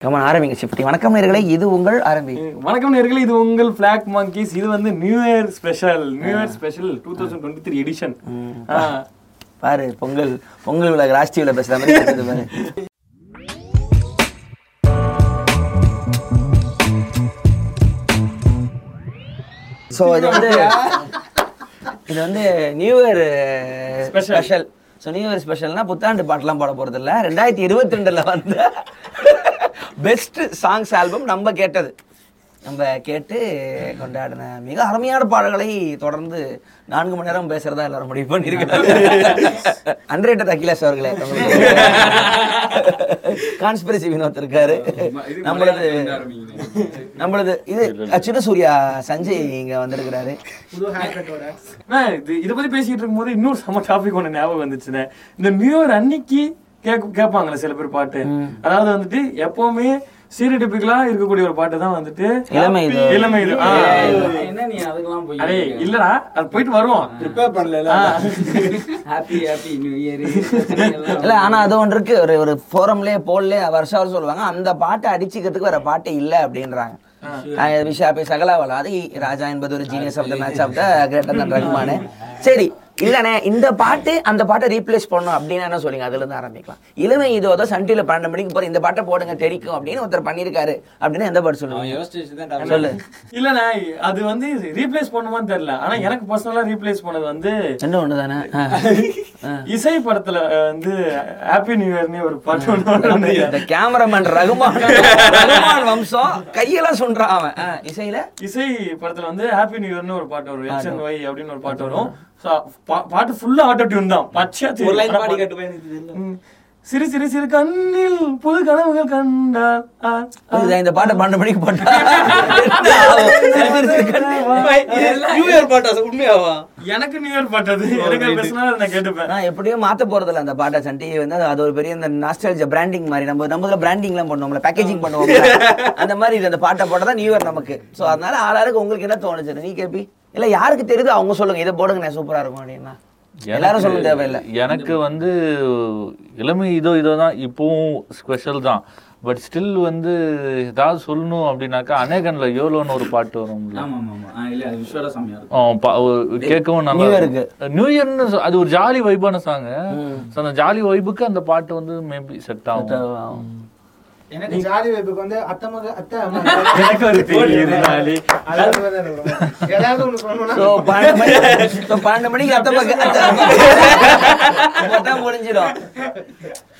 Come on ஆரம்பிங்க சிப்டி வணக்கம் நேர்களே இது உங்கள் ஆரம்பி. வணக்கம் நேர்களே இது உங்கள் பிளாக் monkeys. இது வந்து new year special new year special two thousand twenty three edition பாரு பொங்கல் பொங்கல் விழா ராஷ்டிரிய விழா பேசுற மாதிரி பாரு. ஸோ இது வந்து இது வந்து new year. Special so new year ஸ்பெஷல்னா புத்தாண்டு பாட்டெல்லாம் பாட போறது இல்ல ரெண்டாயிரத்தி இருபத்தி ரெண்டுல வந்து பெஸ்ட் சாங்ஸ் ஆல்பம் நம்ம கேட்டது. நம்ம கேட்டு கொண்டாடின மிக அருமையான பாடல்களை தொடர்ந்து நான்கு மணி நேரம் பேசுறதா எல்லாரும் முடிவு பண்ணியிருக்காங்க. அன்ரேட்டட் அகிலேஷ் அவர்களே கான்ஸ்பிரசி வினோத் இருக்காரு. நம்மளது நம்மளது இது சின்ன சூர்யா சஞ்சய் இங்க வந்திருக்கிறாரு. இது இதை பத்தி பேசிட்டு இருக்கும்போது இன்னொரு சம டாபிக் ஒன்று ஞாபகம் வந்துச்சுண்ணே. இந்த நியூ இயர் அன்னைக்கு கேட்க கேட்பாங்களே சில பேர் பாட்டு. அதாவது வந்துட்டு எப்பவுமே சீரியடிபிக்கலா இருக்கக்கூடிய ஒரு பாட்டு தான் வந்துட்டு இளமை இது. இளமை இது. ஆ. என்ன நீ அதுக்கெல்லாம் போய் அடே இல்லடா அது போயிட்டு வருவோம். ப்ரிப்பேர் பண்ணல. ஹாப்பி ஹாப்பி நியூ இயர் இல்ல ஆனா அது ஒன்று இருக்கு. ஒரு ஒரு ஃபோரம்லயே போல்லே வருஷம் வருஷம் சொல்லுவாங்க அந்த பாட்டை அடிச்சுக்கிறதுக்கு வேற பாட்டு இல்ல அப்படின்றாங்க. விஷா பே சகலாவலா அது ராஜா என்பது ஒரு genius of the match of the greater than Rahman. சரி இல்லண்ணே இந்த பாட்டு அந்த பாட்டை ரீப்ளேஸ் பண்ணணும் அப்படின்னு என்ன சொல்லுங்க அதுல இருந்து ஆரம்பிக்கலாம். இளமை இதோட சன் டிவில பன்னெண்டு மணிக்கு போற இந்த பாட்டை போடுங்க தெரிக்கும் அப்படின்னு ஒருத்தர் பண்ணிருக்காரு அப்படின்னு எந்த பாட்டு சொல்லுங்க சொல்லு. இல்லண்ணே அது வந்து ரீப்ளேஸ் பண்ணுமான்னு தெரியல. ஆனா எனக்கு பர்சனலா ரீப்ளேஸ் பண்ணது வந்து ஒண்ணு தானே இசை படத்துல வந்து ஹாப்பி நியூ இயர்னு ஒரு பாட்டு ஒன்று வந்து இந்த கேமராமேன் ரகுமான் ரகுமான் வம்சம் கையெல்லாம் சொல்றான் அவன். இசையில? இசை படத்துல வந்து ஹாப்பி நியூ இயர்னு ஒரு பாட்டு வரும். எக்ஸ் அண்ட் ஒய் அப்படின்னு ஒரு பாட்டு வரும். பாட்டு ஃபுல்லா ஆட்டோ டியூன் தான். பச்சையா. ஒரு லைன் பாடி பா- சிறு சிறு சிறு கண்ணில் புது கனவுகள் கண்டால் இந்த பாட்டை பன்னெண்டு மணிக்கு நியூ இயர் பாட்டா உண்மையாவா? எனக்கு நியூ இயர் பாட்டு அது. எனக்கு பேசினா நான் கேட்டுப்பேன். நான் எப்படியும் மாத்த போறதில்ல அந்த பாட்டை. சன் டிவி வந்து அது ஒரு பெரிய இந்த நாஸ்டாலஜியா பிராண்டிங் மாதிரி. நம்ம நம்ம பிராண்டிங்லாம் பண்ணுவோம்ல பேக்கேஜிங் பண்ணுவோம் அந்த மாதிரி இது அந்த பாட்டை போட்டா தான் நியூ இயர் நமக்கு. ஸோ அதனால ஆளாருக்கு உங்களுக்கு என்ன தோணுச்சு நீ கேப்பி. இல்ல யாருக்கு தெரியுது அவங்க சொல்லுங்க. இதை போடுங்க சூப்பரா இருக்கும் அப்படின்னா. எல்லாரும் சொல்ல தேவையில்லை. எனக்கு வந்து இளமை இதோ இதோ தான் இப்பவும் ஸ்பெஷல் தான். பட் ஸ்டில் வந்து ஏதாவது சொல்லணும் அப்படின்னாக்கா அநேகன்ல யோலோன்னு ஒரு பாட்டு ஒரு கேட்கவும் நல்லா New Year-க்கு. நியூ இயர்னு அது ஒரு ஜாலி வைபான சாங் அந்த ஜாலி வைபுக்கு அந்த பாட்டு வந்து மேபி செட் ஆகும். எனக்கு ஜாதி வைப்புக்கு வந்து அத்தை மக அத்தை அம்மா. எனக்கு ஒரு தெரியுது நாளி. ஏதாவது ஒண்ணு சொல்லணும்னா ஸோ பன்னெண்டு மணிக்கு அத்தை பக்கம் தான் முடிஞ்சிடும்.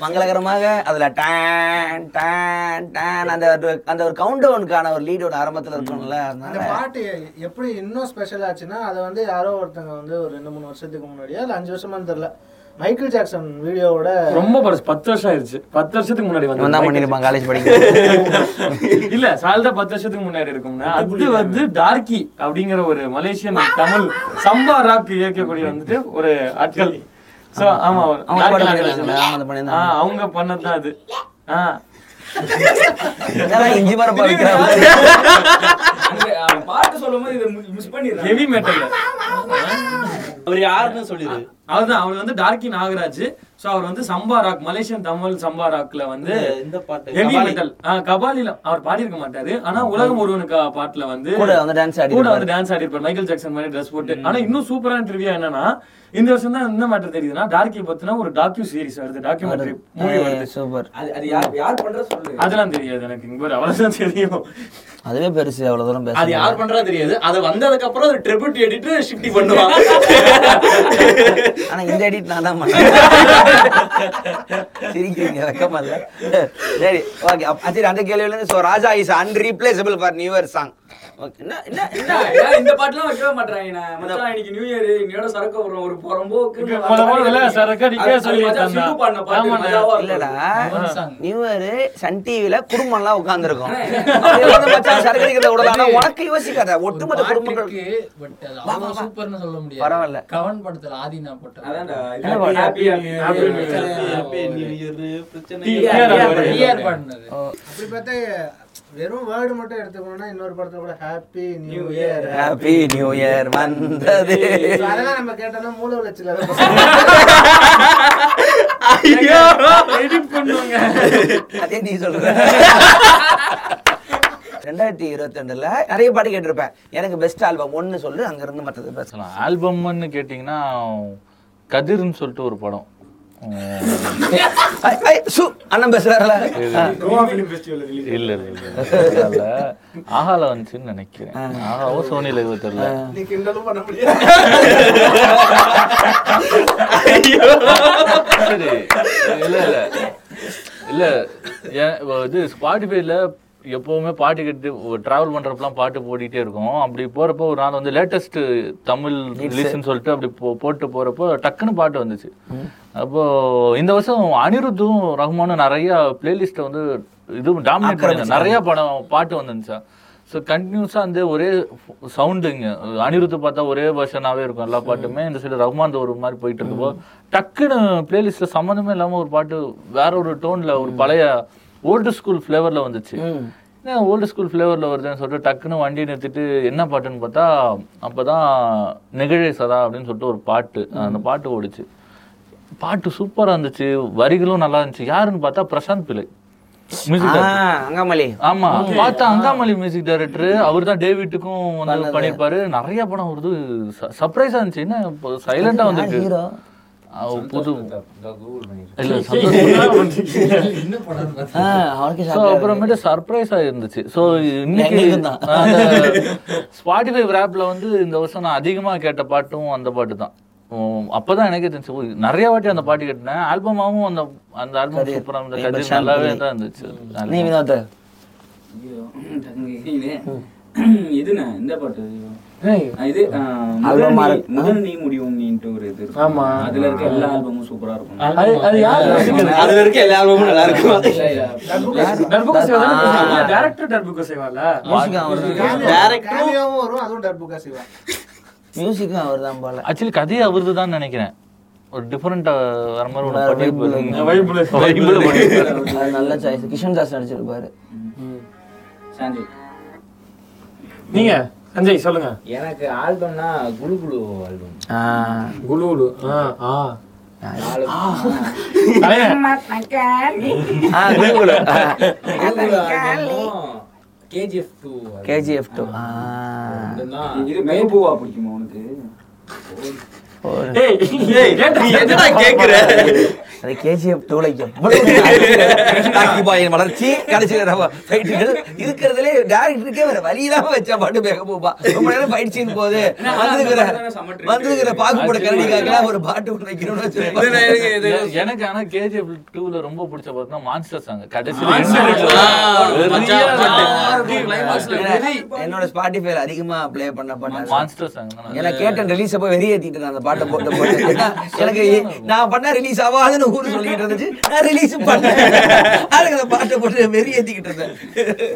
மங்களகரமாக அதுல டான் டான் டான் அந்த ஒரு- அந்த ஒரு கவுண்ட் டவுனுக்கான ஒரு லீடோட ஆரம்பத்துல இருக்கும்ல அந்த பாட்டு எப்படி இன்னும் ஸ்பெஷல் ஆச்சுன்னா அதை வந்து யாரோ ஒருத்தங்க வந்து ஒரு ரெண்டு மூணு வருஷத்துக்கு முன்னாடியா இல்ல அஞ்சு வருஷமான்னு தெரியல மைக்கேல் ஜாக்சன் வீடியோவோட ரொம்ப பழசு பத்து வருஷம் ஆயிருச்சு. பத்து வருஷத்துக்கு முன்னாடி தான் வந்து பண்ணிருப்பான் காலேஜ் படிக்க இல்ல சால்தா பத்து வருஷத்துக்கு முன்னாடி இருக்கும்னா அது வந்து டார்கி அப்படிங்கிற ஒரு மலேசியன் தமிழ் சம்பா ராக் இயக்கக்கூடிய வந்துட்டு ஒரு ஆட்கள். சோ ஆமா அவங்க பண்ணதுதான் அது. ஆ. என்னடா இஞ்சி மரப்பா பாட்டு சொல்லும்போது இதை மிஸ் பண்ணிடுறேன் ஹெவி மெட்டல் அவர் யாருன்னு சொல்லிடு அதுதான் அவர் வந்து டார்கி நாகராஜ். சோ அவர் வந்து சம்பா ராக் மலேசியன் தமிழ் சம்பா ராக்ல வந்து இந்த பாட்டு ஹெவி. மெட்டல் கபாலில அவர் பாடியிருக்க மாட்டாரு. ஆனா உலகம் ஒருவனுக்கு பாட்டுல வந்து கூட வந்து டான்ஸ் ஆடி கூட வந்து டான்ஸ் ஆடி இருப்பார். மைக்கேல் ஜாக்சன் மாதிரி ட்ரெஸ் போட்டு. ஆனா இன்னும் சூப்பரான ட்ரிவியா என்னன்னா இந்த வருஷம் தான் என்ன மேட்டர் தெரியுதுன்னா டார்கி பத்தின ஒரு டாக்யூ சீரிஸ் வருது டாக்குமெண்ட்ரி மூவி வருது. சூப்பர் அது யார் யார் பண்ற சொல்லு. அதெல்லாம் தெரியாது எனக்கு. இங்க அவ்வளவுதான் தெரியும். அதுவே பெருசு அவ்வளவு தூரம் அது பேச யார் பண்றா தெரியாது. அது வந்ததுக்கு அப்புறம் அது ட்ரிபியூட் எடிட்டு ஷிஃப்டி பண்ணுவான் ஆனா இந்த எடிட் நான் தான் பண்ணேன். சிரிக்கிறீங்க வெக்கமா இல்ல? சரி ஓகே சரி அந்த கேள்வியில இருந்து so Raja is unreplaceable for new year song இந்த பாட்டுலாம் வைக்கவே மாட்றாங்க நான் மச்சான் இன்னைக்கு நியூ இயர் இன்னையோட சரக்கு வரும் ஒரு புறம்போக்கு விளையாட சரக்கு அடிக்கவே சொல்லி நியூ இயர் சன் டிவில குடும்பம் எல்லாம் உட்கார்ந்துருக்கும் சரக்கு அடிக்கிறத விடலாம் உனக்கு யோசிக்காத ஒட்டுமொத்த குடும்பங்கள் பாட்டுக்கு பட் அது அவ்வளவு சூப்பர்னு சொல்ல முடியாது பரவாயில்ல. கவன் படத்துல ஆதினா போட்டது அதான்டா என்ன பாட்டு? Happy new Happy year New Year. Happy new year பிரச்சனை இல்ல. அப்படி பார்த்தா வெறும் வேர்டு மட்டும் எடுத்துக்கணும்னா இன்னொரு படத்துல கூட happy new year happy new year வந்தது. அதெல்லாம் நம்ம கேட்டோம்னா மூல உளைச்சல எடிட் பண்ணுவாங்க. அதே நீ சொல்ற. ரெண்டாயிரத்தி இருபத்தி ரெண்டுல நிறைய பாட்டு கேட்டிருப்பேன். எனக்கு பெஸ்ட் ஆல்பம் ஒன்னு சொல்லு அங்க இருந்து மற்றது பேசலாம். ஆல்பம்னு கேட்டிங்கன்னா கதிர்னு சொல்லிட்டு ஒரு படம். அண்ணன் பேசுறாருல. இல்ல இல்ல ஆஹால வந்துச்சுன்னு நினைக்கிறேன். ஆஹாவோ சோனியில இது தெரியல. நீ கிண்டலும் பண்ண முடியாது. சரி இல்ல இல்ல. இல்ல ஏன் இது ஸ்பாட்டிஃபைல எப்பவுமே பாட்டு கேட்டு டிராவல் பண்றப்பலாம் பாட்டு போடிட்டே இருக்கும். அப்படி போறப்போ ஒரு நாள் வந்து லேட்டஸ்ட் தமிழ் ரிலீஸ்னு சொல்லிட்டு அப்படி போ- போட்டு போறப்போ டக்குன்னு பாட்டு வந்துச்சு. அப்போ இந்த வருஷம் அனிருத்தும் ரஹ்மானும் நிறைய பிளேலிஸ்ட்டை வந்து இது டாமினேட் பண்ணி நிறைய படம் பாட்டு வந்துருந்துச்சா? ஸோ கண்டினியூஸாக வந்து ஒரே சவுண்டுங்க அனிருத்து பார்த்தா ஒரே வருஷனாவே இருக்கும் எல்லா பாட்டுமே. இந்த சைடு ரஹ்மான் ஒரு மாதிரி போயிட்டு இருக்கப்போ டக்குன்னு பிளேலிஸ்ட்ல சம்மந்தமே இல்லாமல் ஒரு பாட்டு வேற ஒரு டோன்ல ஒரு பழைய ஓல்டு ஸ்கூல் ஃப்ளேவரில் வந்துச்சு. ஏன் ஓல்டு ஸ்கூல் ஃப்ளேவரில் வருதுன்னு சொல்லிட்டு டக்குன்னு வண்டி நிறுத்திட்டு என்ன பாட்டுன்னு பார்த்தா அப்பதான் நெகிழே சதா அப்படின்னு சொல்லிட்டு ஒரு பாட்டு. அந்த பாட்டு ஓடிச்சு. பாட்டு சூப்பரா இருந்துச்சு. வரிகளும் நல்லா இருந்துச்சு. யாருன்னு பார்த்தா பிரசாந்த் பிள்ளை. அங்காமலி. ஆமா. பார்த்தா அங்காமலி மியூசிக் டைரக்டர் அவர் தான் டேவிட்டுக்கும் வந்து பண்ணிருப்பாரு நிறைய படம் வருது. சர்ப்ரைஸா இருந்துச்சு. என்ன சைலண்டா வந்திருக்கு. புது அப்புறமேட்டு சர்ப்ரைஸா இருந்துச்சு ஸோ இன்னைக்கு. ஸ்பாட்டிஃபை ரேப்ல வந்து இந்த வருஷம் நான் அதிகமா கேட்ட பாட்டும் அந்த பாட்டு தான். அப்பதான் எனக்கே தெரிஞ்சு நிறைய வாட்டி அந்த பாட்டு கேட்டேன் ஆல்பமாவும் அந்த அந்த ஆல்பம் சூப்பரா இருந்த கதிர் நல்லாவே தான் இருந்துச்சு. நீ வினோத். ஐயோ, டக்குனு இது இதுண்ணே இந்த பாட்டு? இது முதல் நீ- முடியும் நீன்ட்டு ஒரு இது. ஆமா. அதுல இருக்க எல்லா ஆல்பமும் சூப்பரா இருக்கும். அது அது யார் அதுல இருக்க எல்லா ஆல்பமும் நல்லா இருக்கும்? டர்புகா சேவா தானே டேரக்டர் டர்புகா சேவால கேமியாவும் வரும் அதுவும் டர்புகா சிவா மியூசிக்கும் அவர் தான் போல. ஆக்சுவலி கதையை அவருது தான் நினைக்கிறேன். ஒரு டிஃபரெண்டா வர மாதிரி நல்ல சாய்ஸ் கிஷன் தாஸ் நடிச்சிருப்பாரு சாஞ்சய் நீங்க? சஞ்சய் சொல்லுங்க. எனக்கு ஆல்பம்னா குளு குளு ஆல்பம். ஆ. குலூலு ஆ ஆ. கேஜிஎஃப் டூ கேஜிஎஃப் டூ ஆ. இது மெஹபூபா பிடிக்குமா உனக்கு? ஏய் ஏய் கேட்டா கேக்குற அது கேஜிஎஃப் டூல பாயின் வளர்ச்சி கடைசியில் ஃபைட்டுகள் இருக்கிறதுலே டேரக்டருக்கே வேற வழி இல்லாம வச்சா பாட்டு பேக போப்பா ரொம்ப நேரம் ஃபைட் சீன் போகுது வந்திருக்கிற வந்திருக்கிற பாக்கு போட கரடிக்காக ஒரு பாட்டு ஒன்று வைக்கணும்னு எனக்கு ஆனா கேஜிஎஃப் டூல ரொம்ப பிடிச்ச பார்த்தா மான்ஸ்டர் சாங் கடைசியில் என்னோட ஸ்பாட்டிஃபைல அதிகமா ப்ளே பண்ண பாட்டு மான்ஸ்டர் சாங் எனக்கு கேட்டேன் ரிலீஸ் அப்போ வெறி ஏத்திட்டு அந்த பாட்டை போட்டு போட்டு எனக்கு நான் பண்ண ரிலீஸ் ஆகாதுன்னு ஊரு சொல்லிட்டு இருந்துச்சு. நான் ரிலீஸ் பண்ணேன் அதுக்கு அந்த பாட்டை போட்டு வெறி ஏத்திக்கிட்டு இருந்தேன்.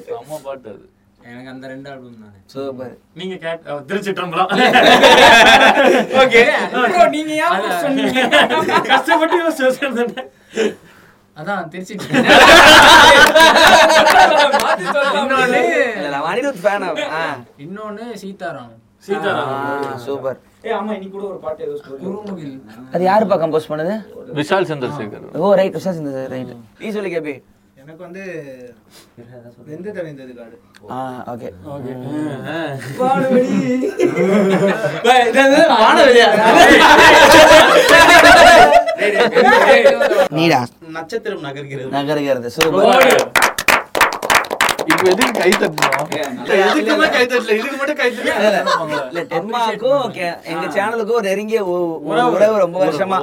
செம்ம பாட்டு அது. எனக்கு அந்த ரெண்டு ஆல்பம் தானே. சூப்பர். நீங்க கேட் திருச்சிட்டம்பலம் ஓகே. நீங்க ஏன் சொன்னீங்க? கஷ்டப்பட்டு யோசிச்சு. அதான் திருச்சி இன்னொன்னு இன்னொன்னு சீதாராம். சூப்பர். ஏய் ஆமா இன்னைக்கு கூட ஒரு பாட்டு ஏதோ story. குருமுகில் அது யாருப்பா கம்போஸ் பண்ணது? விஷால் சந்திரசேகர். ஓ ரைட் விஷா சிந்தது ரைட் நீ சொல்லி கேபி. எனக்கு வந்து வெந்து தணிந்தது காடு. ஆ ஓகே. நீடா. நட்சத்திரம் நகர்கிறது. நகருகிறது சூப்பர். இப்போ எதுக்கு கை தட்டணும்? எதுக்குமே கை தட்டல? இதுக்கு மட்டும் கை இல்ல டென்மார்க்கும் கே- எங்க சேனலுக்கும் ஒரு நெருங்கிய உறவு. ரொம்ப வருஷமா.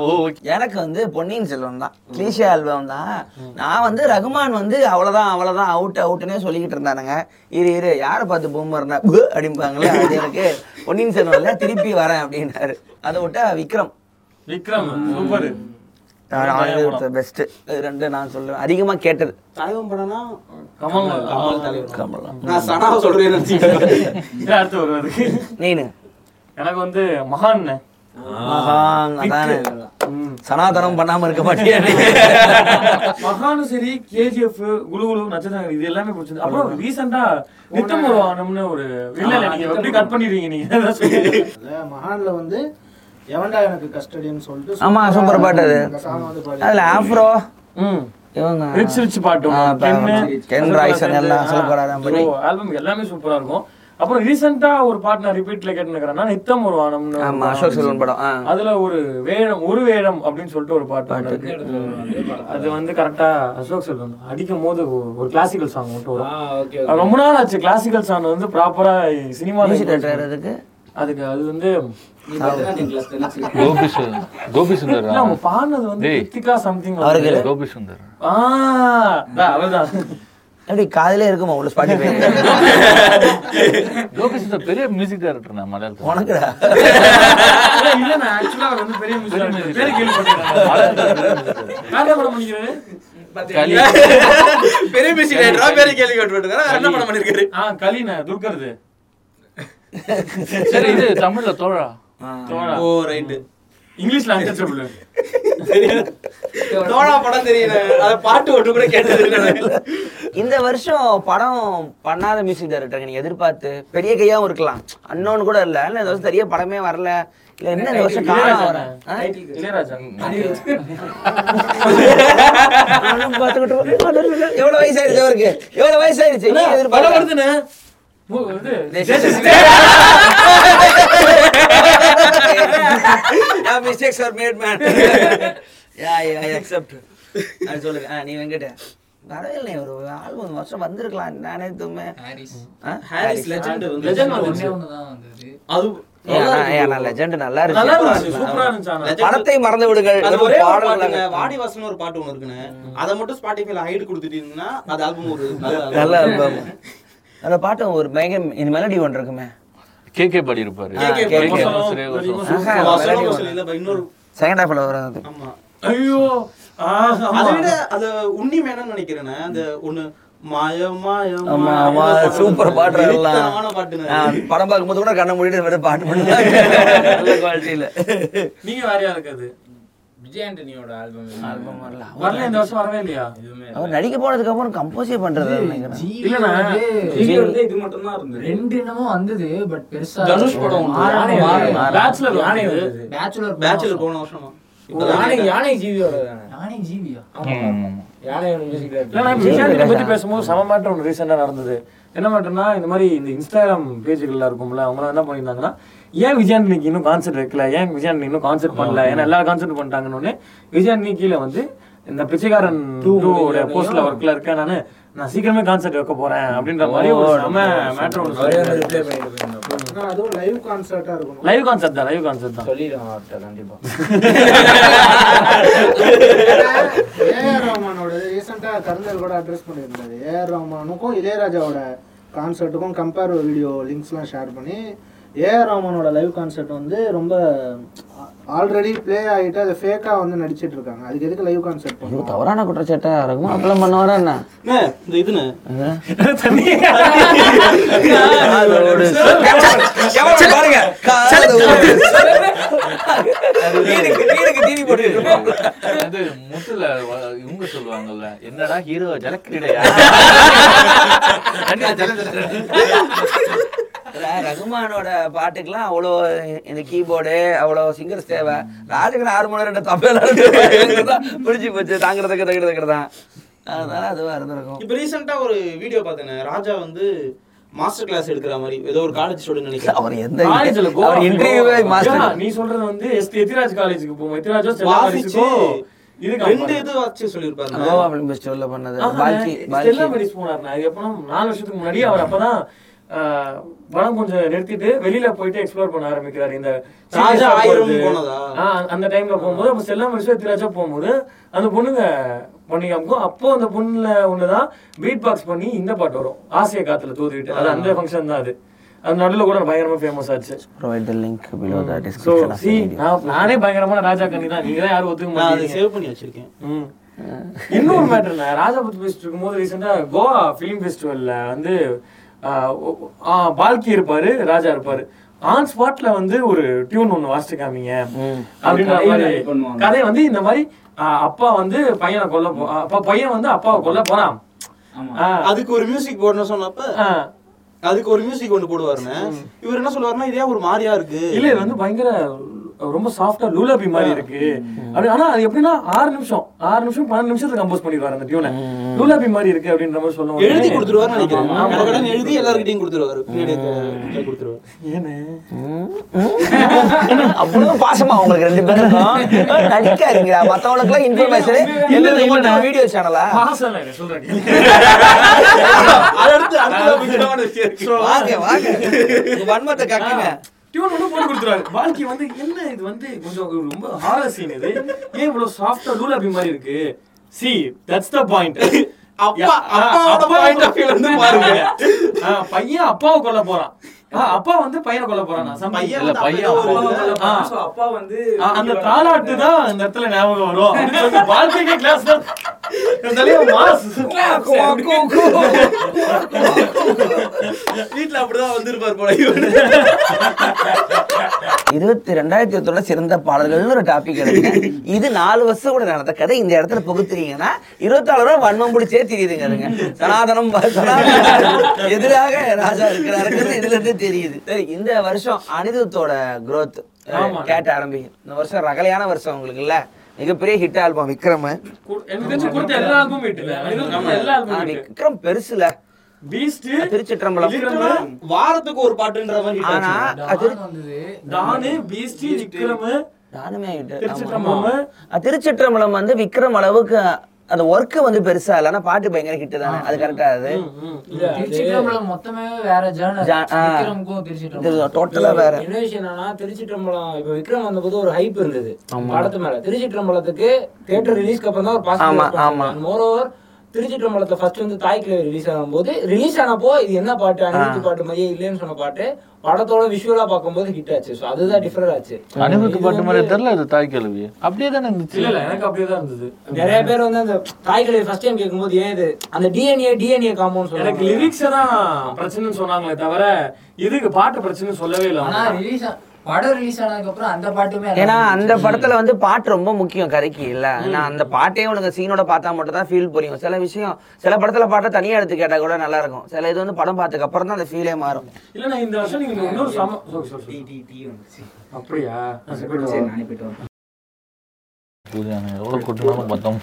எனக்கு வந்து பொன்னியின் செல்வன் தான். கிளீஷே ஆல்பம் தான். நான் வந்து ரகுமான் வந்து அவ்வளவுதான் அவ்வளவுதான் அவுட் அவுட்னே சொல்லிக்கிட்டு இருந்தானுங்க. இரு இரு யாரை பார்த்து பூமர்னா அப்படிம்பாங்களே அது எனக்கு பொன்னியின் செல்வன்ல திருப்பி வரேன் அப்படின்னாரு. அதை விட்டா விக்ரம். விக்ரம் சூப்பர். பெஸ்ட் ரெண்டு நான் சொல்லுவேன். அதிகமா கேட்டது. தலைவன் படம்னா கமல். கமல் கமல் நான் சனாவை சொல்றேன் இது அடுத்து வருவது நீனு? எனக்கு வந்து மகான். மகான் அதானே? சனாதனம் பண்ணாம இருக்க மாட்டியா? மகானும் சரி கேஜிஎஃப் குலு குலு நட்சத்திரம் இது எல்லாமே பிடிச்சது அப்புறம் ரீசெண்டா நித்தம் ஒரு ஒரு இல்ல நீங்க. எப்படி கட் பண்ணிடுவீங்க நீங்க. மகான்ல வந்து எவன்டா எனக்கு கஸ்டடின்னு சொல்லிட்டு ஆமா, super பாட்டு அது. அதுல ஆஃப்ரோ. ம். இவங்க. ரிச் ரிச் பாட்டு. கென் ராய்சன் எல்லாம் சொல்லப்படாத படி. ஆல்பம் எல்லாமே சூப்பரா இருக்கும். அப்புறம் ரீசெண்டா ஒரு பாட்டு நான் ரிப்பீட்ல கேட்டுக்கிறேன்னா நித்தம் ஒரு வானம்னு ஆமா அசோக் செல்வன் படம். அதுல ஒரு வேடம் ஒரு வேடம் அப்படின்னு சொல்லிட்டு ஒரு பாட்டு இருக்கு. அது வந்து கரெக்டா அசோக் செல்வன் அடிக்கும் போது ஒரு- கிளாசிக்கல் சாங் மட்டும் ரொம்ப நாள் ஆச்சு. கிளாசிக்கல் சாங் வந்து ப்ராப்பரா சினிமா அதுக்கு அது வந்து கோபி சுந்தர் கோபி சுந்தர் இல்ல, அவங்க பாடினது வந்து டேய். கிருத்திகா சம்திங் அவருக்கு கோபி சுந்தர் ஆ அவர்தான். எப்படி காதலே இருக்குமா உள்ள ஸ்பாட்டிஃபை கோபி சுந்தர் பெரிய மியூசிக் டைரக்டர் நான் மலையாளத்தில். உனக்குடா. இல்ல, நான் ஆக்சுவலா அவர் வந்து பெரிய மியூசிக் பேரு கேள்விப்பட்டிருக்கேன். பெரிய மியூசிக் டைரக்டரா பேரு கேள்வி கேட்டுருக்காரு என்ன படம் பண்ணிருக்காரு? ஆ கலின துர்கருது. சரி இது தமிழ்ல தோழா தோழா ஓ ரைட் இங்கிலீஷ்ல அன்டச்சபிள் தோழா படம் தெரியல. அத பாட்டு ஒன்று கூட கேட்டது இல்ல. இந்த வருஷம் படம் பண்ணாத மியூசிக் டைரக்டர் நீங்க எதிர்பார்த்து பெரிய கையாவும் இருக்கலாம். அன்னோன்னு கூட இல்ல. இல்ல இந்த வருஷம் பெரிய படமே வரல. இல்ல என்ன இந்த வருஷம் காணாம வர நானும் பார்த்துக்கிட்டு இருக்கேன். எவ்வளவு வயசாயிருச்சு அவருக்கு எவ்வளவு வயசாயிருச்சு நீ படம் எதிர்பார்க்க வருதுண்ணே ஓ, இது mistakes are made man yeah I accept அது சொல்லுங்க. நீ வெங்கட. வரவே இல்லை ஒரு ஆல்பம் வருஷம் வந்திருக்கலாம். நானே எதுவுமே. ஹாரிஸ்? ஹாரிஸ் லெஜெண்ட் ஒண்ணே வந்தது அது. நல்லா இருக்கு. நல்லா இருந்துச்சு சூப்பரா இருந்துச்சு ஆனா படத்தை மறந்து விடுங்கள். வாடி வாசன் ஒரு பாட்டு ஒண்ணு இருக்குன்னு அதை மட்டும் ஸ்பாட்டிஃபைல ஹைட் கொடுத்துட்டீங்கன்னா அது ஆல்பம் ஒரு நல்ல ஆல்பம் அந்த பாட்டு ஒரு பயங்கர இந்த மெலடி ஒன்று இருக்குமே. கே கே பாடி இருப்பாரு செகண்ட் ஹாஃப்ல வரும் அது ஐயோ. அதை விட அது உன்னி மேனன்னு நினைக்கிறேன். அந்த ஒண்ணு சூப்பர் பாட்டு எல்லாம். படம் பார்க்கும்போது கூட கண்ணை மூடிட்டு பாட்டு பண்ணுவாங்க நல்ல குவாலிட்டியில நீங்க வேற யாருக்கு அது விஜய் ஆண்டனியோட ஆல்பம் ஆல்பம் வரல. வரல. இந்த வருஷம் வரவே இல்லையா? எதுவுமே அவர் நடிக்க போனதுக்கு அப்புறம் கம்போஸே பண்றது வந்து இது மட்டும் தான் இருந்தது. ரெண்டு என்னமோ வந்தது பட் பெருசா தனுஷ் படம் ஒன்று. யானை Bachelor யானை வந்து. வந்தது. பேச்சுலர் பேச்சுலர் போன வருஷம்? யானை யானை ஜீவியோட தானே யானை ஜீவியா பத்தி பேசும்போது சம மாற்றம் ஒன்று ரீசெண்டாக நடந்தது. என்ன மாற்றம்னா இந்த மாதிரி இந்த இன்ஸ்டாகிராம் பேஜுகள்லாம் இருக்கும்ல அவங்களாம் என்ன பண்ணியிருந்தாங்கன்னா ஏன் விஜயாண்டினிக்கு இன்னும் கான்செர்ட் வைக்கல? ஏன் விஜயாண்டினி இன்னும் கான்செர்ட் பண்ணல? ஏன்னா எல்லாரும் கான்செர்ட் பண்ணிட்டாங்கன்னு விஜயாண்டினி கீழே வந்து இந்த பிச்சைக்காரன் டூ போஸ்ட்ல ஒர்க்ல இருக்கேன். நானு நான் சீக்கிரமே கான்செர்ட் வைக்க போறேன் அப்படின்ற மாதிரி ஒரு செம மேட்ரு அவரே ஒன்று அதுவும் லைவ் கான்சர்ட்டா இருக்கணும். லைவ் கான்செர்ட் தான் லைவ் கான்செர்ட் தான். அவர்கிட்ட கண்டிப்பா. ஏஆர் ரஹ்மானோட ரீசெண்டா கருந்தல் கூட அட்ரஸ் பண்ணியிருந்தாரு. ஏஆர் ரஹ்மானுக்கும் இளையராஜாவோட கான்சர்ட்டுக்கும் கம்பேர் வீடியோ லிங்க்ஸ்லாம் ஷேர் பண்ணி ஏஆர் ரஹ்மானோட லைவ் கான்சர்ட் வந்து ரொம்ப ஆல்ரெடி ப்ளே ஆகிட்டு அது ஃபேக்காக வந்து நடிச்சிட்டு இருக்காங்க. அதுக்கு எதுக்கு லைவ் கான்சர்ட் இது பண்ணுவோம் தவறான குற்றச்சாட்டா? இருக்குமா அப்பெல்லாம் பண்ணுவாரா என்ன? இந்த இதுன்னு பாருங்க முத்துல இவங்க சொல்லுவாங்கல்ல என்னடா ஹீரோ ஜலக்கிரீடையா? ரகுமானோட பாட்டுக்கெல்லாம் அவ்வளோ இந்த கீபோர்டு அவ்வளோ சிங்கர்ஸ் தேவை. ராஜகன் ஆறு மணி ரெண்டு தப்பெல்லாம் பிடிச்சி போச்சு. தாங்கிறதுக்கு தங்கிறது. தான் அதனால அதுவா இருந்திருக்கும். இப்ப ரீசெண்டா ஒரு வீடியோ பார்த்தேன். ராஜா வந்து மாஸ்டர் கிளாஸ் எடுக்கிற மாதிரி ஏதோ ஒரு காலேஜ் ஸ்டூடெண்ட் நினைக்கிறேன். அவர் எந்த காலேஜ்ல அவர் இன்டர்வியூவே மாஸ்டர் நீ சொல்றது வந்து எஸ் எத்திராஜ் காலேஜுக்கு போவோம். எத்திராஜோ வாசிச்சு இதுக்கு ரெண்டு இது வச்சு சொல்லியிருப்பாரு கோவா ஃபிலிம் ஃபெஸ்டிவல்ல பண்ணது. பால்கி ஸ்டெல்லா பால்கி மெடிஸ் போனாருண்ணா. இது எப்பனா நாலு வருஷத்துக்கு முன்னாடி அவர் அப்பதான் படம் கொஞ்சம் நிறுத்திட்டு வெளியில போயிட்டு எக்ஸ்ப்ளோர் பண்ண ஆரம்பிக்கிறாரு. இந்த அந்த டைம்ல போகும்போது அப்ப செல்லா மெடிஸ் எத்திராஜா போகும்போது அந்த பொண்ணுங்க பண்ணி காமிக்கும் அப்போ அந்த பொண்ணுல ஒண்ணுதான் பீட் பாக்ஸ் பண்ணி இந்த பாட்டு வரும். ஆசைய காத்துல தூதுவிட்டு அது அந்த ஃபங்க்ஷன் தான் அது. அது நடுவில் கூட பயங்கரமா ஃபேமஸ் ஆச்சு. Provide the link below the show description C நான் நானே பயங்கரமான ராஜா கண்ணி தான். நீங்க தான் யாரும் ஒத்துக்க நான் அதை மாட்டீங்க. சேவ் பண்ணி வச்சிருக்கேன். இன்னொரு மேட்டர் ராஜா பத்தி பேசிட்டு இருக்கும்போது ரீசெண்டா கோவா ஃபிலிம் ஃபெஸ்டிவல்ல வந்து பால்கி இருப்பாரு ராஜா இருப்பாரு. ஆன் ஸ்பாட்ல வந்து ஒரு டியூன் ஒண்ணு வாசிச்சு காமிங்க. கதை வந்து இந்த மாதிரி ஆஹ், அப்பா வந்து பையனை கொல்ல போ அப்பா பையன் வந்து அப்பாவை கொல்ல போறான். அதுக்கு ஒரு மியூசிக் போடணும் சொன்னப்ப ஆஹ். அதுக்கு ஒரு மியூசிக் ஒன்று போடுவாருன்னு. இவர் என்ன சொல்லுவாருன்னா இதே ஒரு மாதிரியா இருக்கு. இல்ல இது வந்து பயங்கர ரொம்ப சாஃப்டா லூலாபி மாதிரி இருக்கு. அப்படி ஆனா அது எப்படின்னா ஆறு நிமிஷம் ஆறு நிமிஷம் பன்னெண்டு நிமிஷத்துல கம்போஸ் பண்ணிடுவாரு அந்த டியூனை லூலாபி மாதிரி இருக்கு அப்படின்ற மாதிரி சொல்லுவாங்க எழுதி கொடுத்துருவாரு நினைக்கிறேன். எழுதி எல்லார்கிட்டயும் கொடுத்துருவாரு. அவ்வளவு பாசமா உங்களுக்கு ரெண்டு பேருக்கும். நடிக்காதீங்க. மத்தவங்களுக்கு எல்லாம் இன்ஃபர்மேஷன் என்ன வீடியோ சேனலா சொல்றேன். வாங்க வாங்க. வன்மத்தை கக்குங்க டியூன் வந்து போட்டு கொடுத்துருவாரு. வாழ்க்கை வந்து என்ன இது வந்து? கொஞ்சம் ரொம்ப ஹாரர் சீன் இது. ஏன் இவ்வளவு சாஃப்டா லூலாபி மாதிரி இருக்கு? சி தட்ஸ் த பாயிண்ட் அப்பா அப்பாவோட பாயிண்ட் ஆஃப் வியூ வந்து பாருங்க. பையன் அப்பாவை கொல்ல போறான். அப்பா வந்து பையனை கொல்ல போறான். பையன் பையன் அப்பா வந்து- அந்த தாலாட்டு தான் அந்த இடத்துல ஞாபகம் வரும். வாழ்க்கைக்கே கிளாஸ் தான். வீட்ல அப்படிதான் வந்திருப்பாரு போல. இருபத்தி ரெண்டாயிரத்தி இருபத்தொன்னு சிறந்த பாடல்கள்னு ஒரு டாபிக் எடுங்க இது நாலு வருஷம் கூட நடந்த கதை. இந்த இடத்துல புகுத்துறீங்கன்னா இருபத்தாலு ரூபா வன்மம் பிடிச்சே தெரியுதுங்க சனாதனம் எதிராக ராஜா இருக்கிறாருங்கிறது இதுல இருந்தே தெரியுது. சரி இந்த வருஷம் அனிருத்தோட growth ஆமா. கேட்ட ஆரம்பிக்கும். இந்த வருஷம் ரகலையான வருஷம் உங்களுக்கு இல்ல. மிகப்பெரிய ஹிட் ஆல்பம் விக்ரம். விக்ரம் பெருசுல. பீஸ்ட் திருச்சிற்றம்பலம். வாரத்துக்கு ஒரு பாட்டுன்ற மாதிரி ஆனா டானு பீஸ்ட் விக்ரம். திருச்சிற்றம்பலம். ஆமா. திருச்சிற்றம்பலம் வந்து விக்ரம் அளவுக்கு அந்த ஒர்க் வந்து பெருசா இல்ல. ஆனா பாட்டு பயங்கர ஹிட் தானே. அது கரெக்டா அது. திருச்சிற்றம்பலம் மொத்தமே வேற ஜேர்னல் டோட்டலா வேற. என்ன விஷயம் என்னன்னா திருச்சிற்றம்பலம் இப்ப விக்ரம் வந்தபோது ஒரு ஹைப் இருந்தது. படத்து மேல. திருச்சிற்றம்பலத்துக்கு தியேட்டர் ரிலீஸ்க்கு அப்புறம் தான் ஒரு ஆமா, பாசிட்டிவ் ஆமா. மோர் ஓவர் திருச்சிற்றம்பலத்துல ஃபர்ஸ்ட் வந்து தாய்க்கிழவி ரிலீஸ் ஆகும்போது ரிலீஸ் ஆனப்போ இது என்ன பாட்டு? அனிருத் பாட்டு மாதிரியே இல்லைன்னு சொன்ன பாட்டு. படத்தோட விஷுவலா பார்க்கும்போது ஹிட் ஆச்சு. சோ அதுதான் டிஃபரண்ட் ஆச்சு. அனிருத் பாட்டு மாதிரி தெரியல இது தாய் கேள்வி அப்படியே தானே இருந்துச்சு. இல்ல எனக்கு அப்படியே தான் இருந்தது. நிறைய பேர் வந்து அந்த தாய்க்கிழவி ஃபர்ஸ்ட் டைம் கேட்கும்போது ஏன் இது? அந்த டிஎன்ஏ டிஎன்ஏ காம்பவுண்ட் எனக்கு சொல்லுவாங்க. லிரிக்ஸ் தான் பிரச்சனைன்னு சொன்னாங்களே தவிர இதுக்கு பாட்டு பிரச்சனை சொல்லவே இல்லை. ஆனா. ரிலீஸ் படம் ரிலீஸ் ஆனதுக்கு அப்புறம் அந்த பாட்டுமே ஏன்னா அந்த படத்துல வந்து பாட்டு ரொம்ப முக்கியம் கதைக்கு இல்ல? ஏன்னா அந்த பாட்டே உனக்கு சீனோட பார்த்தா மட்டும் தான் ஃபீல் புரியும். சில விஷயம் சில படத்துல பாட்டை தனியா எடுத்து கேட்டா கூட நல்லா இருக்கும். சில இது வந்து படம் பார்த்ததுக்கு அப்புறம் தான் அந்த ஃபீலே மாறும். இல்ல நான் இந்த வருஷம் நீங்க இன்னொரு சம அப்படியா? நான் நானே எவ்வளவு கூட்டினாலும் பத்தம்.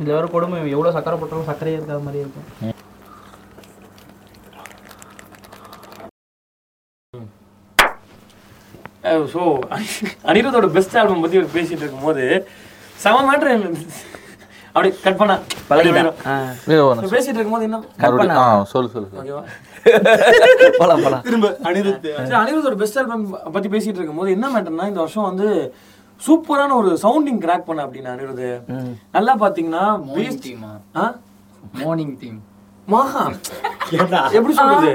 இதுல வர கொடுமை எவ்வளவு சக்கரை போட்டாலும் சக்கரையே இருக்காத மாதிரி இருக்கும். ஸோ அனிருத்தோட பெஸ்ட் ஆல்பம் பத்தி ஒரு பேசிட்டு இருக்கும்போது செவன் மேட்ரு அப்படி கட் பண்ணா பழகிட்டான். பேசிட்டு இருக்கும்போது என்ன ஆ சொல்லு சொல்லு. ஓகேவா? போலாம் போலாம். திரும்ப அனிருத் அனிருத்தோட பெஸ்ட் ஆல்பம் பத்தி பேசிட்டு இருக்கும்போது என்ன மேட்டர்னா இந்த வருஷம் வந்து சூப்பரான ஒரு சவுண்டிங் கிராக் பண்ண அப்படின்னு அனிருத். நல்லா பாத்தீங்கன்னா மார்னிங் தீமா மகா எப்படி சொல்றது?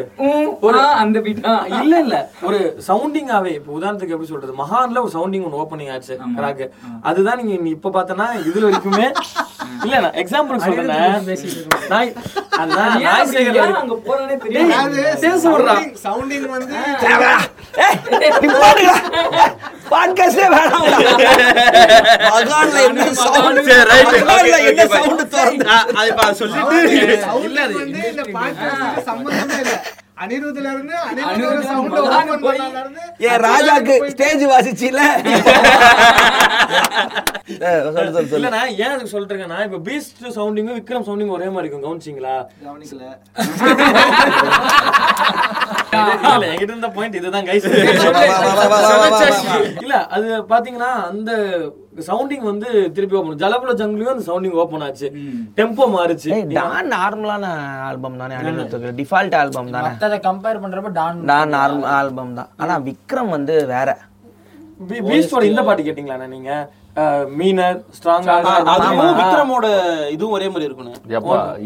ஒரு அந்த பீட் இல்ல இல்ல. ஒரு சவுண்டிங்காவே இப்ப உதாரணத்துக்கு எப்படி சொல்றது? மகான்ல ஒரு சவுண்டிங் ஒன்று ஓப்பனிங் ஆச்சு கிராக் அதுதான் நீங்க இப்ப பார்த்தனா இதுல வரைக்குமே இல்ல நான் எக்ஸாம்பிள் சொல்றேன். நான் அதான் அங்க போறேனே சவுண்டிங் வந்து பாட்காஸ்டே வேணாம் என்ன என்ன அது சொல்லிட்டு இல்ல வந்து இந்த பாட்காஸ்டுக்கு சம்பந்தமே இல்ல. அனிருத்ல இருந்து அனிருத்தோட சவுண்ட் ஓபன் பண்ணால இருந்து ஏன் ராஜாக்கு ஸ்டேஜ் வாசிச்சுல? சொல்லு சொல்லு சொல்லு இல்ல நான் ஏன் அதுக்கு சொல்லிட்டு இருக்கேன்னா இப்ப பீஸ்ட் சவுண்டிங்கும் விக்ரம் சவுண்டிங் ஒரே மாதிரி இருக்கும் கவனிச்சிங்களா? கவனிக்கல. இல்ல என்கிட்ட இருந்த பாயிண்ட் இதுதான் கைஸ். இல்ல அது பாத்தீங்கன்னா அந்த சவுண்டிங் வந்து திருப்பி ஓபன் ஜலபுல ஜங்குலையும் அந்த சவுண்டிங் ஓபன் ஆச்சு. டெம்போ மாறுச்சு. டான் நார்மலான ஆல்பம் தானே அனிருத்துக்கு டிஃபால்ட் ஆல்பம் தானே. மத்தத கம்பேர் பண்றப்ப டான் டான் நார்மல் ஆல்பம் தான். ஆனா விக்ரம் வந்து வேற. பீஸ்டோட இந்த பாட்டு கேட்டீங்களா நீங்க? மீனர் அதுவும் விக்ரமோட இதுவும் ஒரே மாதிரி இருக்கணும்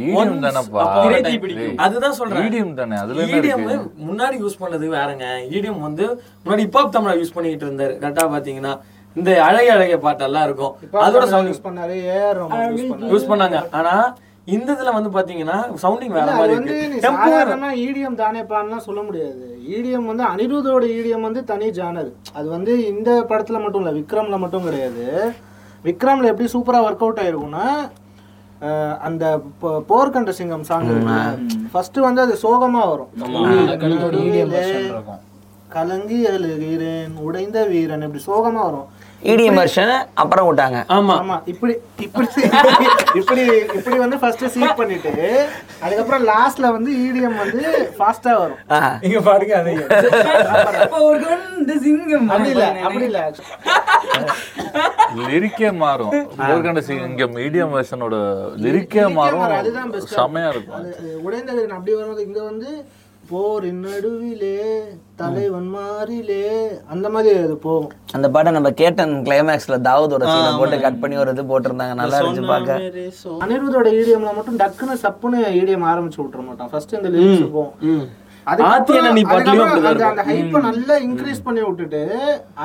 ஈடியம் அதுதான் சொல்றேன். ஈடியம் தானே? அதுல இருக்கு? முன்னாடி யூஸ் பண்ணது வேறங்க. இடிஎம் வந்து முன்னாடி ஹிப்ஹாப் தமிழா யூஸ் பண்ணிட்டு இருந்தாரு. கரெக்டா பாத்தீங்கன்னா இந்த அழகிய அழகிய பாட்டெல்லாம் இருக்கும். அதோட சவுண்ட் யூஸ் பண்ணாரு ஏஆர் ரஹ்மான் யூஸ் பண்ணாரு. யூஸ் பண்ணாங்க. ஆனா இந்த இதுல வந்து பாத்தீங்கன்னா சவுண்டிங் வேற மாதிரி இருக்கு. டெம்போ சாதாரணமா EDM தானேப்பான்னுலாம் சொல்ல முடியாது. EDM வந்து அனிருத்தோட EDM வந்து தனி ஜானர் அது வந்து இந்த படத்துல மட்டும் இல்ல விக்ரம்ல மட்டும் கிடையாது. விக்ரம்ல எப்படி சூப்பரா ஒர்க் அவுட் ஆயிருக்கும்னா அந்த போ- போர் கண்ட சிங்கம் சாங் ஃபர்ஸ்ட் வந்து அது சோகமா வரும். கலங்கி அழுகிறேன் உடைந்த வீரன் இப்படி சோகமா வரும். இடிஎம் வெர்ஷன் அப்புறம் விட்டாங்க. ஆமா. ஆமா இப்படி இப்படி இப்படி இப்படி வந்து ஃபர்ஸ்ட் சீட் பண்ணிட்டு அதுக்கப்புறம் லாஸ்ட்ல வந்து இடிஎம் வந்து ஃபாஸ்டா வரும். இங்க பாருங்க அதையும் அப்ப ஒரு கொண்டு சிங்கம். அப்படி இல்ல அப்படி இல்ல. லிரிக்கே மாறும். கோர்கண்ட சிங் இங்க மீடியம் வெர்ஷனோட லிரிக்கே மாறும். அதுதான் செமையா இருக்கும். அது உடைந்த வீரன் அப்படி வரும்போது இங்க வந்து போரின் நடுவிலே தலைவன் மாறிலே. அந்த மாதிரி அது போகும். அந்த பாட்டை நம்ம கேட்டன் கிளைமேக்ஸ்ல தாவூதோட சீனை போட்டு கட் பண்ணி ஒரு இது போட்டிருந்தாங்க. நல்லா இருந்துச்சு பார்க்க. அனிருத்தோட ஈடிஎம்ல மட்டும் டக்குன்னு சப்புன்னு ஈடிஎம் ஆரம்பிச்சு விட்டுற மாட்டான். ஃபர்ஸ்ட் இந்த லிரிக்ஸ் போகும். அந்த ஹைப்பை நல்லா இன்க்ரீஸ் பண்ணி விட்டுட்டு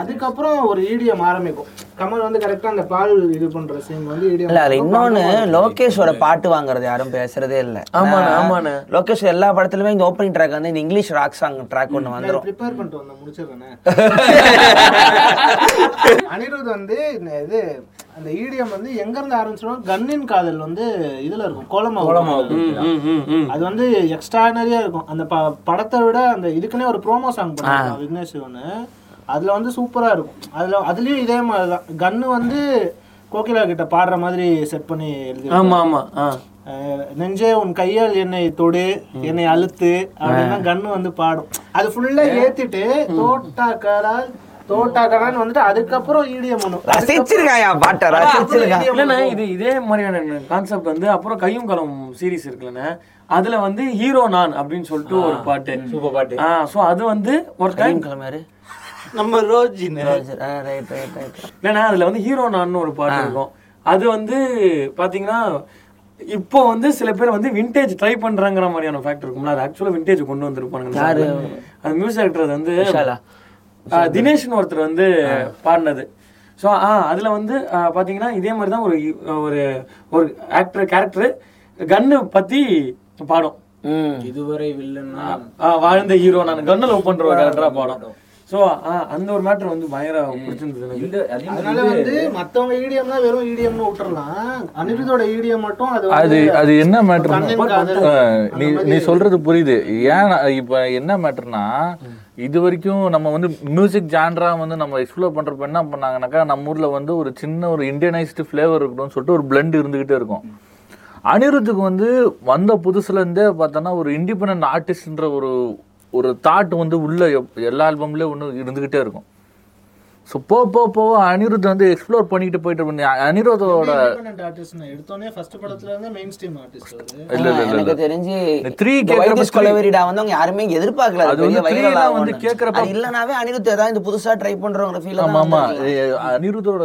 அதுக்கப்புறம் ஒரு ஈடிஎம் ஆரம்பிக்கும். கமல் வந்து கரெக்டா அந்த பால் இது பண்ற சீன் வந்து இல்ல அதுல இன்னொன்னு லோகேஷோட பாட்டு வாங்குறது யாரும் பேசுறதே இல்ல. ஆமாண்ணே, நான் ஆமாண்ணே. லோகேஷ் எல்லா படத்துலயுமே இந்த ஓப்பனிங் ட்ராக் வந்து இந்த இங்கிலீஷ் ராக் சாங் ட்ராக் ஒண்ணு வந்துரும். ப்ரிப்பேர் பண்ணிட்டு வந்தேன் முடிச்சிடுறேனே. அனிருத் வந்து இது அந்த ஈடிஎம் வந்து எங்க இருந்து ஆரம்பிச்சிடும் கண்ணின் காதல் வந்து இதுல இருக்கும் கோலமா அது வந்து எக்ஸ்ட்ரானரியா இருக்கும். அந்த ப- படத்தை விட அந்த இதுக்குன்னே ஒரு ப்ரோமோ சாங் பண்ணிருக்கான் விக்னேஷ் சிவனு அதுல வந்து சூப்பரா இருக்கும். அதுல அதுலயும் இதே மாதிரிதான். கன்னு வந்து கோகிலா கிட்ட பாடுற மாதிரி செட் பண்ணி எழுதி ஆமா ஆமா. ஆ. நெஞ்சே உன் கையால் என்னை தொடு என்னை அழுத்து அப்படின்னா கன்னு வந்து பாடும். அது ஃபுல்லா ஏத்திட்டு தோட்டாக்கரால் தோட்டாக்கரான்னு வந்துட்டு அதுக்கப்புறம் ஈடிஎம் ஒண்ணு ரசிச்சிருக்காயா? பாட்டை ரசிச்சிருக்கான் இல்லண்ணே இது இதே மாதிரியான கான்செப்ட் வந்து அப்புறம் கையும் களம் சீரிஸ் இருக்குல்லண்ணே. அதுல வந்து ஹீரோ நான் அப்படின்னு சொல்லிட்டு ஒரு பாட்டு. சூப்பர் பாட்டு. ஆ சோ அது வந்து ஒரு டைம் கிளம்பியாரு நம்ம ரோஜின். ரைட் ரைட் ரைட் இல்லைண்ணா அதுல வந்து ஹீரோ நான் ஒரு பாட்டு இருக்கும். அது வந்து பாத்தீங்கன்னா இப்போ வந்து சில பேர் வந்து விண்டேஜ் ட்ரை பண்றாங்கிற மாதிரியான ஃபேக்ட் இருக்கும்ல. அது ஆக்சுவலா விண்டேஜ் கொண்டு வந்திருப்பாங்க யாரு? அது மியூசிக் டைரக்டர் அது வந்து தினேஷ்னு ஒருத்தர் வந்து பாடினது. ஸோ ஆ அதுல வந்து ஆ, பாத்தீங்கன்னா இதே மாதிரி தான் ஒரு ஒரு ஒரு ஆக்டர் கேரக்டர் கன்னு பத்தி பாடும். ம். இதுவரை வில்லன்னா வாழ்ந்த ஹீரோ நான் கன்னு லவ் பண்ற ஒரு கேரக்டரா பாடும். ஸோ அந்த ஒரு மேட்டர் வந்து பயங்கர பிடிச்சிருந்தது அதனால வந்து மத்தவங்க ஈடிஎம் தான் வெறும் ஈடிஎம்னு விட்டுறலாம். அனிருத்தோட ஈடிஎம் மட்டும் அது அது என்ன காதல் நீ நீ சொல்றது புரியுது. ஏன் இப்ப என்ன மேட்டர்னா இது வரைக்கும் நம்ம வந்து மியூசிக் ஜான்ரா வந்து நம்ம எக்ஸ்ப்ளோர் பண்ணுறப்ப என்ன பண்ணாங்கனாக்கா நம்ம ஊரில் வந்து ஒரு சின்ன ஒரு இண்டியனைஸ்டு ஃப்ளேவர் இருக்கணும்னு சொல்லிட்டு ஒரு பிளெண்ட் இருந்துக்கிட்டே இருக்கும். அனிருத்துக்கு வந்து வந்த புதுசுலேருந்தே பார்த்தோன்னா ஒரு இண்டிபெண்ட் ஆர்டிஸ்ட்ன்ற ஒரு ஒரு தாட் வந்து உள்ள எப்- எல்லா ஆல்பம்லேயும் ஒன்று இருந்துக்கிட்டே இருக்கும். ஸோ போ போ போ அனிருத் வந்து எக்ஸ்ப்ளோர் பண்ணிக்கிட்டு போயிட்டு இருப்பாங்க. அனிருத்தோட எடுத்தோடனே ஃபர்ஸ்ட் படத்துல இருந்தே மெயின் ஸ்ட்ரீம் ஆர்டிஸ்ட் அவரு. இல்ல இல்ல இல்ல எனக்கு தெரிஞ்சு கேக்குறப்ப வைத்திஸ் கொலவெறிடா வந்து அவங்க யாருமே எதிர்பார்க்கல. அது பெரிய வைரல் வந்து அது இல்லனாவே அனிருத் ஏதாவது இந்த புதுசா ட்ரை பண்றவங்க ஃபீல் ஆமா ஆமா. அனிருத்தோட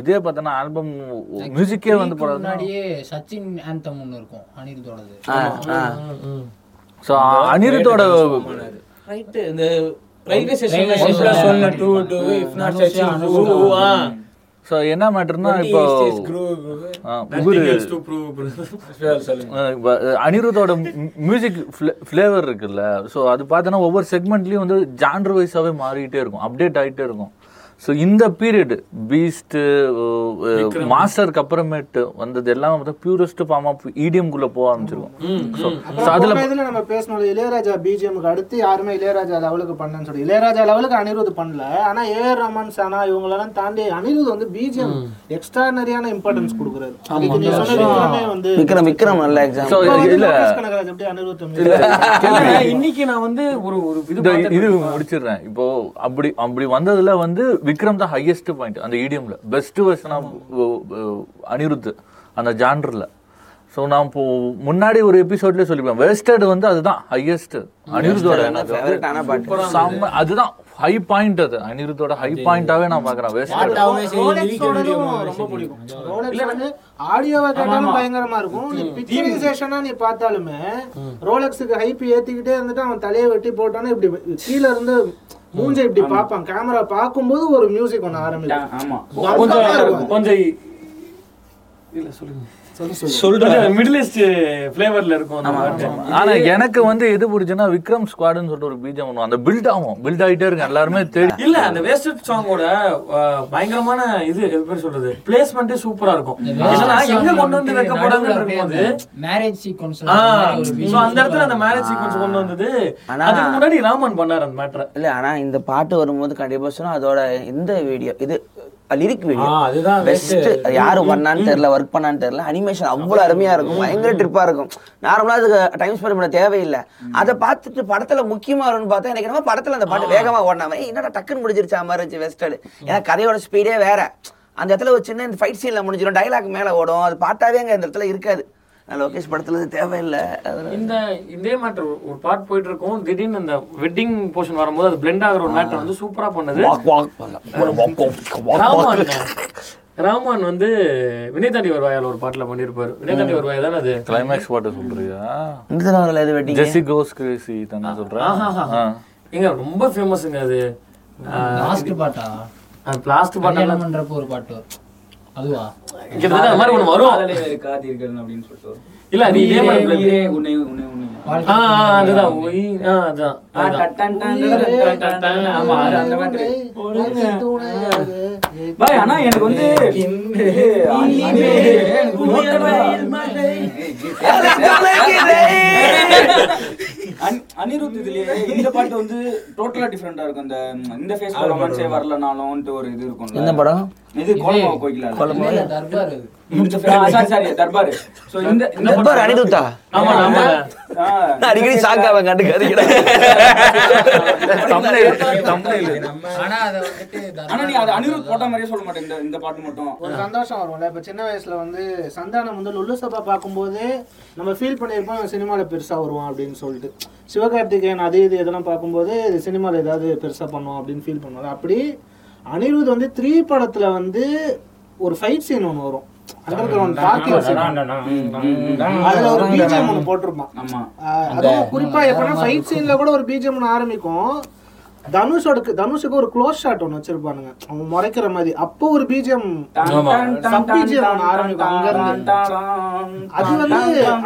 இதே பார்த்தோன்னா ஆல்பம் மியூசிக்கே வந்து போடாது முன்னாடியே சச்சின் ஆந்தம் ஒன்று இருக்கும் அனிருத்தோடது. ஸோ அனிருத்தோட ரைட் இந்த railway station to to if not so என்ன மேட்டர்னா இப்போ அனிருத்தோட மியூசிக் ஃப்ளேவர் இருக்குல்ல. ஸோ அது பார்த்தோன்னா ஒவ்வொரு செக்மெண்ட்லயும் வந்து ஜான்டர் வைஸாவே மாறிக்கிட்டே இருக்கும். அப்டேட் ஆகிட்டே இருக்கும். ஸோ இந்த பீரியட் பீஸ்ட் மாஸ்டருக்கு அப்புறமேட்டு வந்தது எல்லாம் வந்து பியூரஸ்ட் ஃபார்ம் ஆஃப் குள்ள போக ஆரம்பிச்சிருக்கும் ஸோ அப்புறம் அதுல இதுல நம்ம பேசணும். இளையராஜா பிஜிஎம்க்கு அடுத்து யாருமே இளையராஜா லெவலுக்கு பண்ணலன்னு சொல்லி. இளையராஜா லெவலுக்கு அனிருத் பண்ணல. ஆனா ஏஆர் ரமன் சானா இவங்களெல்லாம் தாண்டி அனிருத் வந்து பிஜிஎம் எக்ஸ்ட்ரானரியான இம்பார்ட்டன்ஸ் கொடுக்குறாரு. வந்து விக்ரம் விக்ரம் நல்ல ஸோ எக்ஸாம்பிள் இன்னைக்கு நான் வந்து ஒரு ஒரு இது. முடிச்சிடுறேன். இப்போ அப்படி அப்படி வந்ததுல வந்து விக்ரம் தான் ஹையஸ்ட் பாயிண்ட் அந்த இடியம்ல பெஸ்ட் வெர்ஷன் ஆஃப் அனிருத் அந்த ஜான்டர்ல ஸோ நான் இப்போ முன்னாடி ஒரு எபிசோட்லயே சொல்லிப்பேன். வெஸ்டர்ட் வந்து அதுதான் ஹையஸ்ட் அனிருத்தோட அதுதான் ஹை பாயிண்ட் அது. அனிருத்தோட ஹை பாயிண்டாவே நான் பாக்குறேன் வெஸ்டர்ட் ஆடியோவை கேட்டாலும் பயங்கரமா இருக்கும். நீ பார்த்தாலுமே ரோலெக்ஸுக்கு ஹைப் ஏத்திக்கிட்டே இருந்துட்டு அவன் தலையை வெட்டி போட்டானே இப்படி கீழ இருந்து மூஞ்ச இப்படி பார்ப்பான் கேமரா பார்க்கும்போது ஒரு மியூசிக் ஒன்று ஆரம்பிக்கும். ஆமா. கொஞ்சம் கொஞ்சம் இல்ல சொல்லுங்க. சொல்றேன் மிடில் ஈஸ்ட் ஃபிளேவர்ல இருக்கும் ஆனா எனக்கு வந்து எது பிடிச்சுன்னா விக்ரம் ஸ்குவாடுன்னு சொல்லிட்டு ஒரு பீஜம் பண்ணுவோம் அந்த பில்ட் ஆகும். பில்ட் ஆயிட்டே இருக்கு எல்லாருமே தேடி இல்ல அந்த வேஸ்டட் சாங்கோட பயங்கரமான இது எது பேர் சொல்றது? பிளேஸ்மெண்ட்டே சூப்பரா இருக்கும். என்னன்னா எங்க கொண்டு வந்து வைக்க போறாங்கன்னு போது மேரேஜ் சீக்வன்ஸ் so அந்த இடத்துல அந்த மேரேஜ் சீக்வன்ஸ் கொண்டு வந்தது ஆனா- அதுக்கு முன்னாடி ராமன் பண்ணாரு அந்த மேட்டரை இல்ல ஆனா இந்த பாட்டு வரும்போது கண்டிப்பா சொன்னா அதோட இந்த வீடியோ இது லிரிக் வீடியோ பெஸ்ட் யாரு பண்ணான்னு தெரியல ஒர்க் பண்ணான்னு தெரியல. அனிமேஷன் அவ்வளவு அருமையா இருக்கும். பயங்கர ட்ரிப்பா இருக்கும். நார்மலா அதுக்கு டைம் ஸ்பெண்ட் பண்ண தேவையில்லை. அதை பார்த்துட்டு படத்துல முக்கியமா வரும்னு பார்த்தா எனக்கு என்னமோ படத்துல அந்த பாட்டு வேகமா ஓடின மாதிரி என்னடா டக்குன்னு முடிஞ்சிருச்சா மாதிரி இருந்துச்சு வெஸ்டர்டு ஏன்னா கதையோட ஸ்பீடே வேற. அந்த இடத்துல ஒரு சின்ன ஃபைட் சீன்ல முடிஞ்சிடும் டைலாக் மேல ஓடும். அது பாட்டாவே அங்க இந்த இடத்துல இருக்காது. லோகேஷ் படத்துல தேவையில்லை. இந்த இதே மேட்டர் ஒரு பாட் போயிட்டு இருக்கும் திடீர்னு அந்த வெட்டிங் போர்ஷன் வரும்போது அது பிளெண்ட் ஆகுற ஒரு மேட்டர் வந்து சூப்பரா பண்ணது. ராமான் ராமான் வந்து வினய் தாண்டி வருவாயால ஒரு பாட்டுல பண்ணிருப்பாரு. வினய் தாண்டி வருவாய் தானே அது? கிளைமேக்ஸ் பாட்டு சொல்றியா? இந்த வரல இது வெட்டிங் ஜெசி கோஸ் கிரேசி தானே சொல்றேன் ஆ. எங்க ரொம்ப ஃபேமஸ்ங்க அது. லாஸ்ட் பாட்டா? லாஸ்ட் பாட்டு கல்யாணம் பண்றப்போ ஒரு பாட்டு. அதுவா கிட்டத்தட்ட அந்த மாதிரி ஒண்ணு வரும் காதீர்கள் அப்படின்னு சொல்லிட்டு. இல்ல அது இதே மாதிரி. உயிரே உன்னை உன்னை உன்னை ஆ ஆ, அதுதான் ஒய், ஆ, அதுதான். ஆமா, அது அந்த மாதிரி. பாய், ஆனா எனக்கு வந்து அனி- அனிருத் இதுலயே இந்த பாட்டு வந்து டோட்டலா டிஃபரெண்டா இருக்கும். இந்த இந்த ஃபேஸ் ரொமான்ஸே வரலனாலும்ட்டு ஒரு இது இருக்கும்ல. என்ன படம்? இது கோலமாவு கோயிலா இல்ல, தர்பார் அது. Sorry sorry Darbar. சோ இந்த இந்த நம்பர் அனிருத்தா? ஆமா நம்ம ஆ, நான் அடிக்கடி ஷாக் ஆவேன் கண்டு கதிக்கிறேன் ஆனா அத வந்துட்டு ஆனா நீ அது அனிருத் போட்ட மாதிரியே சொல்ல மாட்டேன் இந்த இந்த பாட்டு மட்டும். ஒரு சந்தோஷம் வரும்ல. இப்ப சின்ன வயசுல வந்து சந்தானம் வந்து லுல்லு சபா பார்க்கும்போது நம்ம ஃபீல் பண்ணியிருப்போம் சினிமாவில் பெருசா வருவான் அப்படின்னு சொல்லிட்டு. சிவகார்த்திகேயன் அது இது இதெல்லாம் பார்க்கும்போது சினிமாவில் ஏதாவது பெருசா பண்ணுவோம் அப்படின்னு ஃபீல் பண்ணுவாங்க அப்படி அனிருத் வந்து த்ரீ படத்துல வந்து ஒரு ஃபைட் சீன் ஒன்று வரும். அண்டர் கிரவுண்ட் அதுல ஒரு பிஜிஎம் ஒன்று போட்டிருப்பான். அதுவும் குறிப்பா எப்படின்னா ஃபைட் சீன்ல கூட ஒரு பிஜிஎம் ஒன்று ஆரம்பிக்கும். தனுஷோட தனுஷுக்கு ஒரு க்ளோஸ் ஷாட் ஒன்று வச்சிருப்பானுங்க. அவங்க முறைக்கிற மாதிரி. அப்போ ஒரு பிஜிஎம் ஆரம்பிக்கும் அங்க இருந்து அது வந்து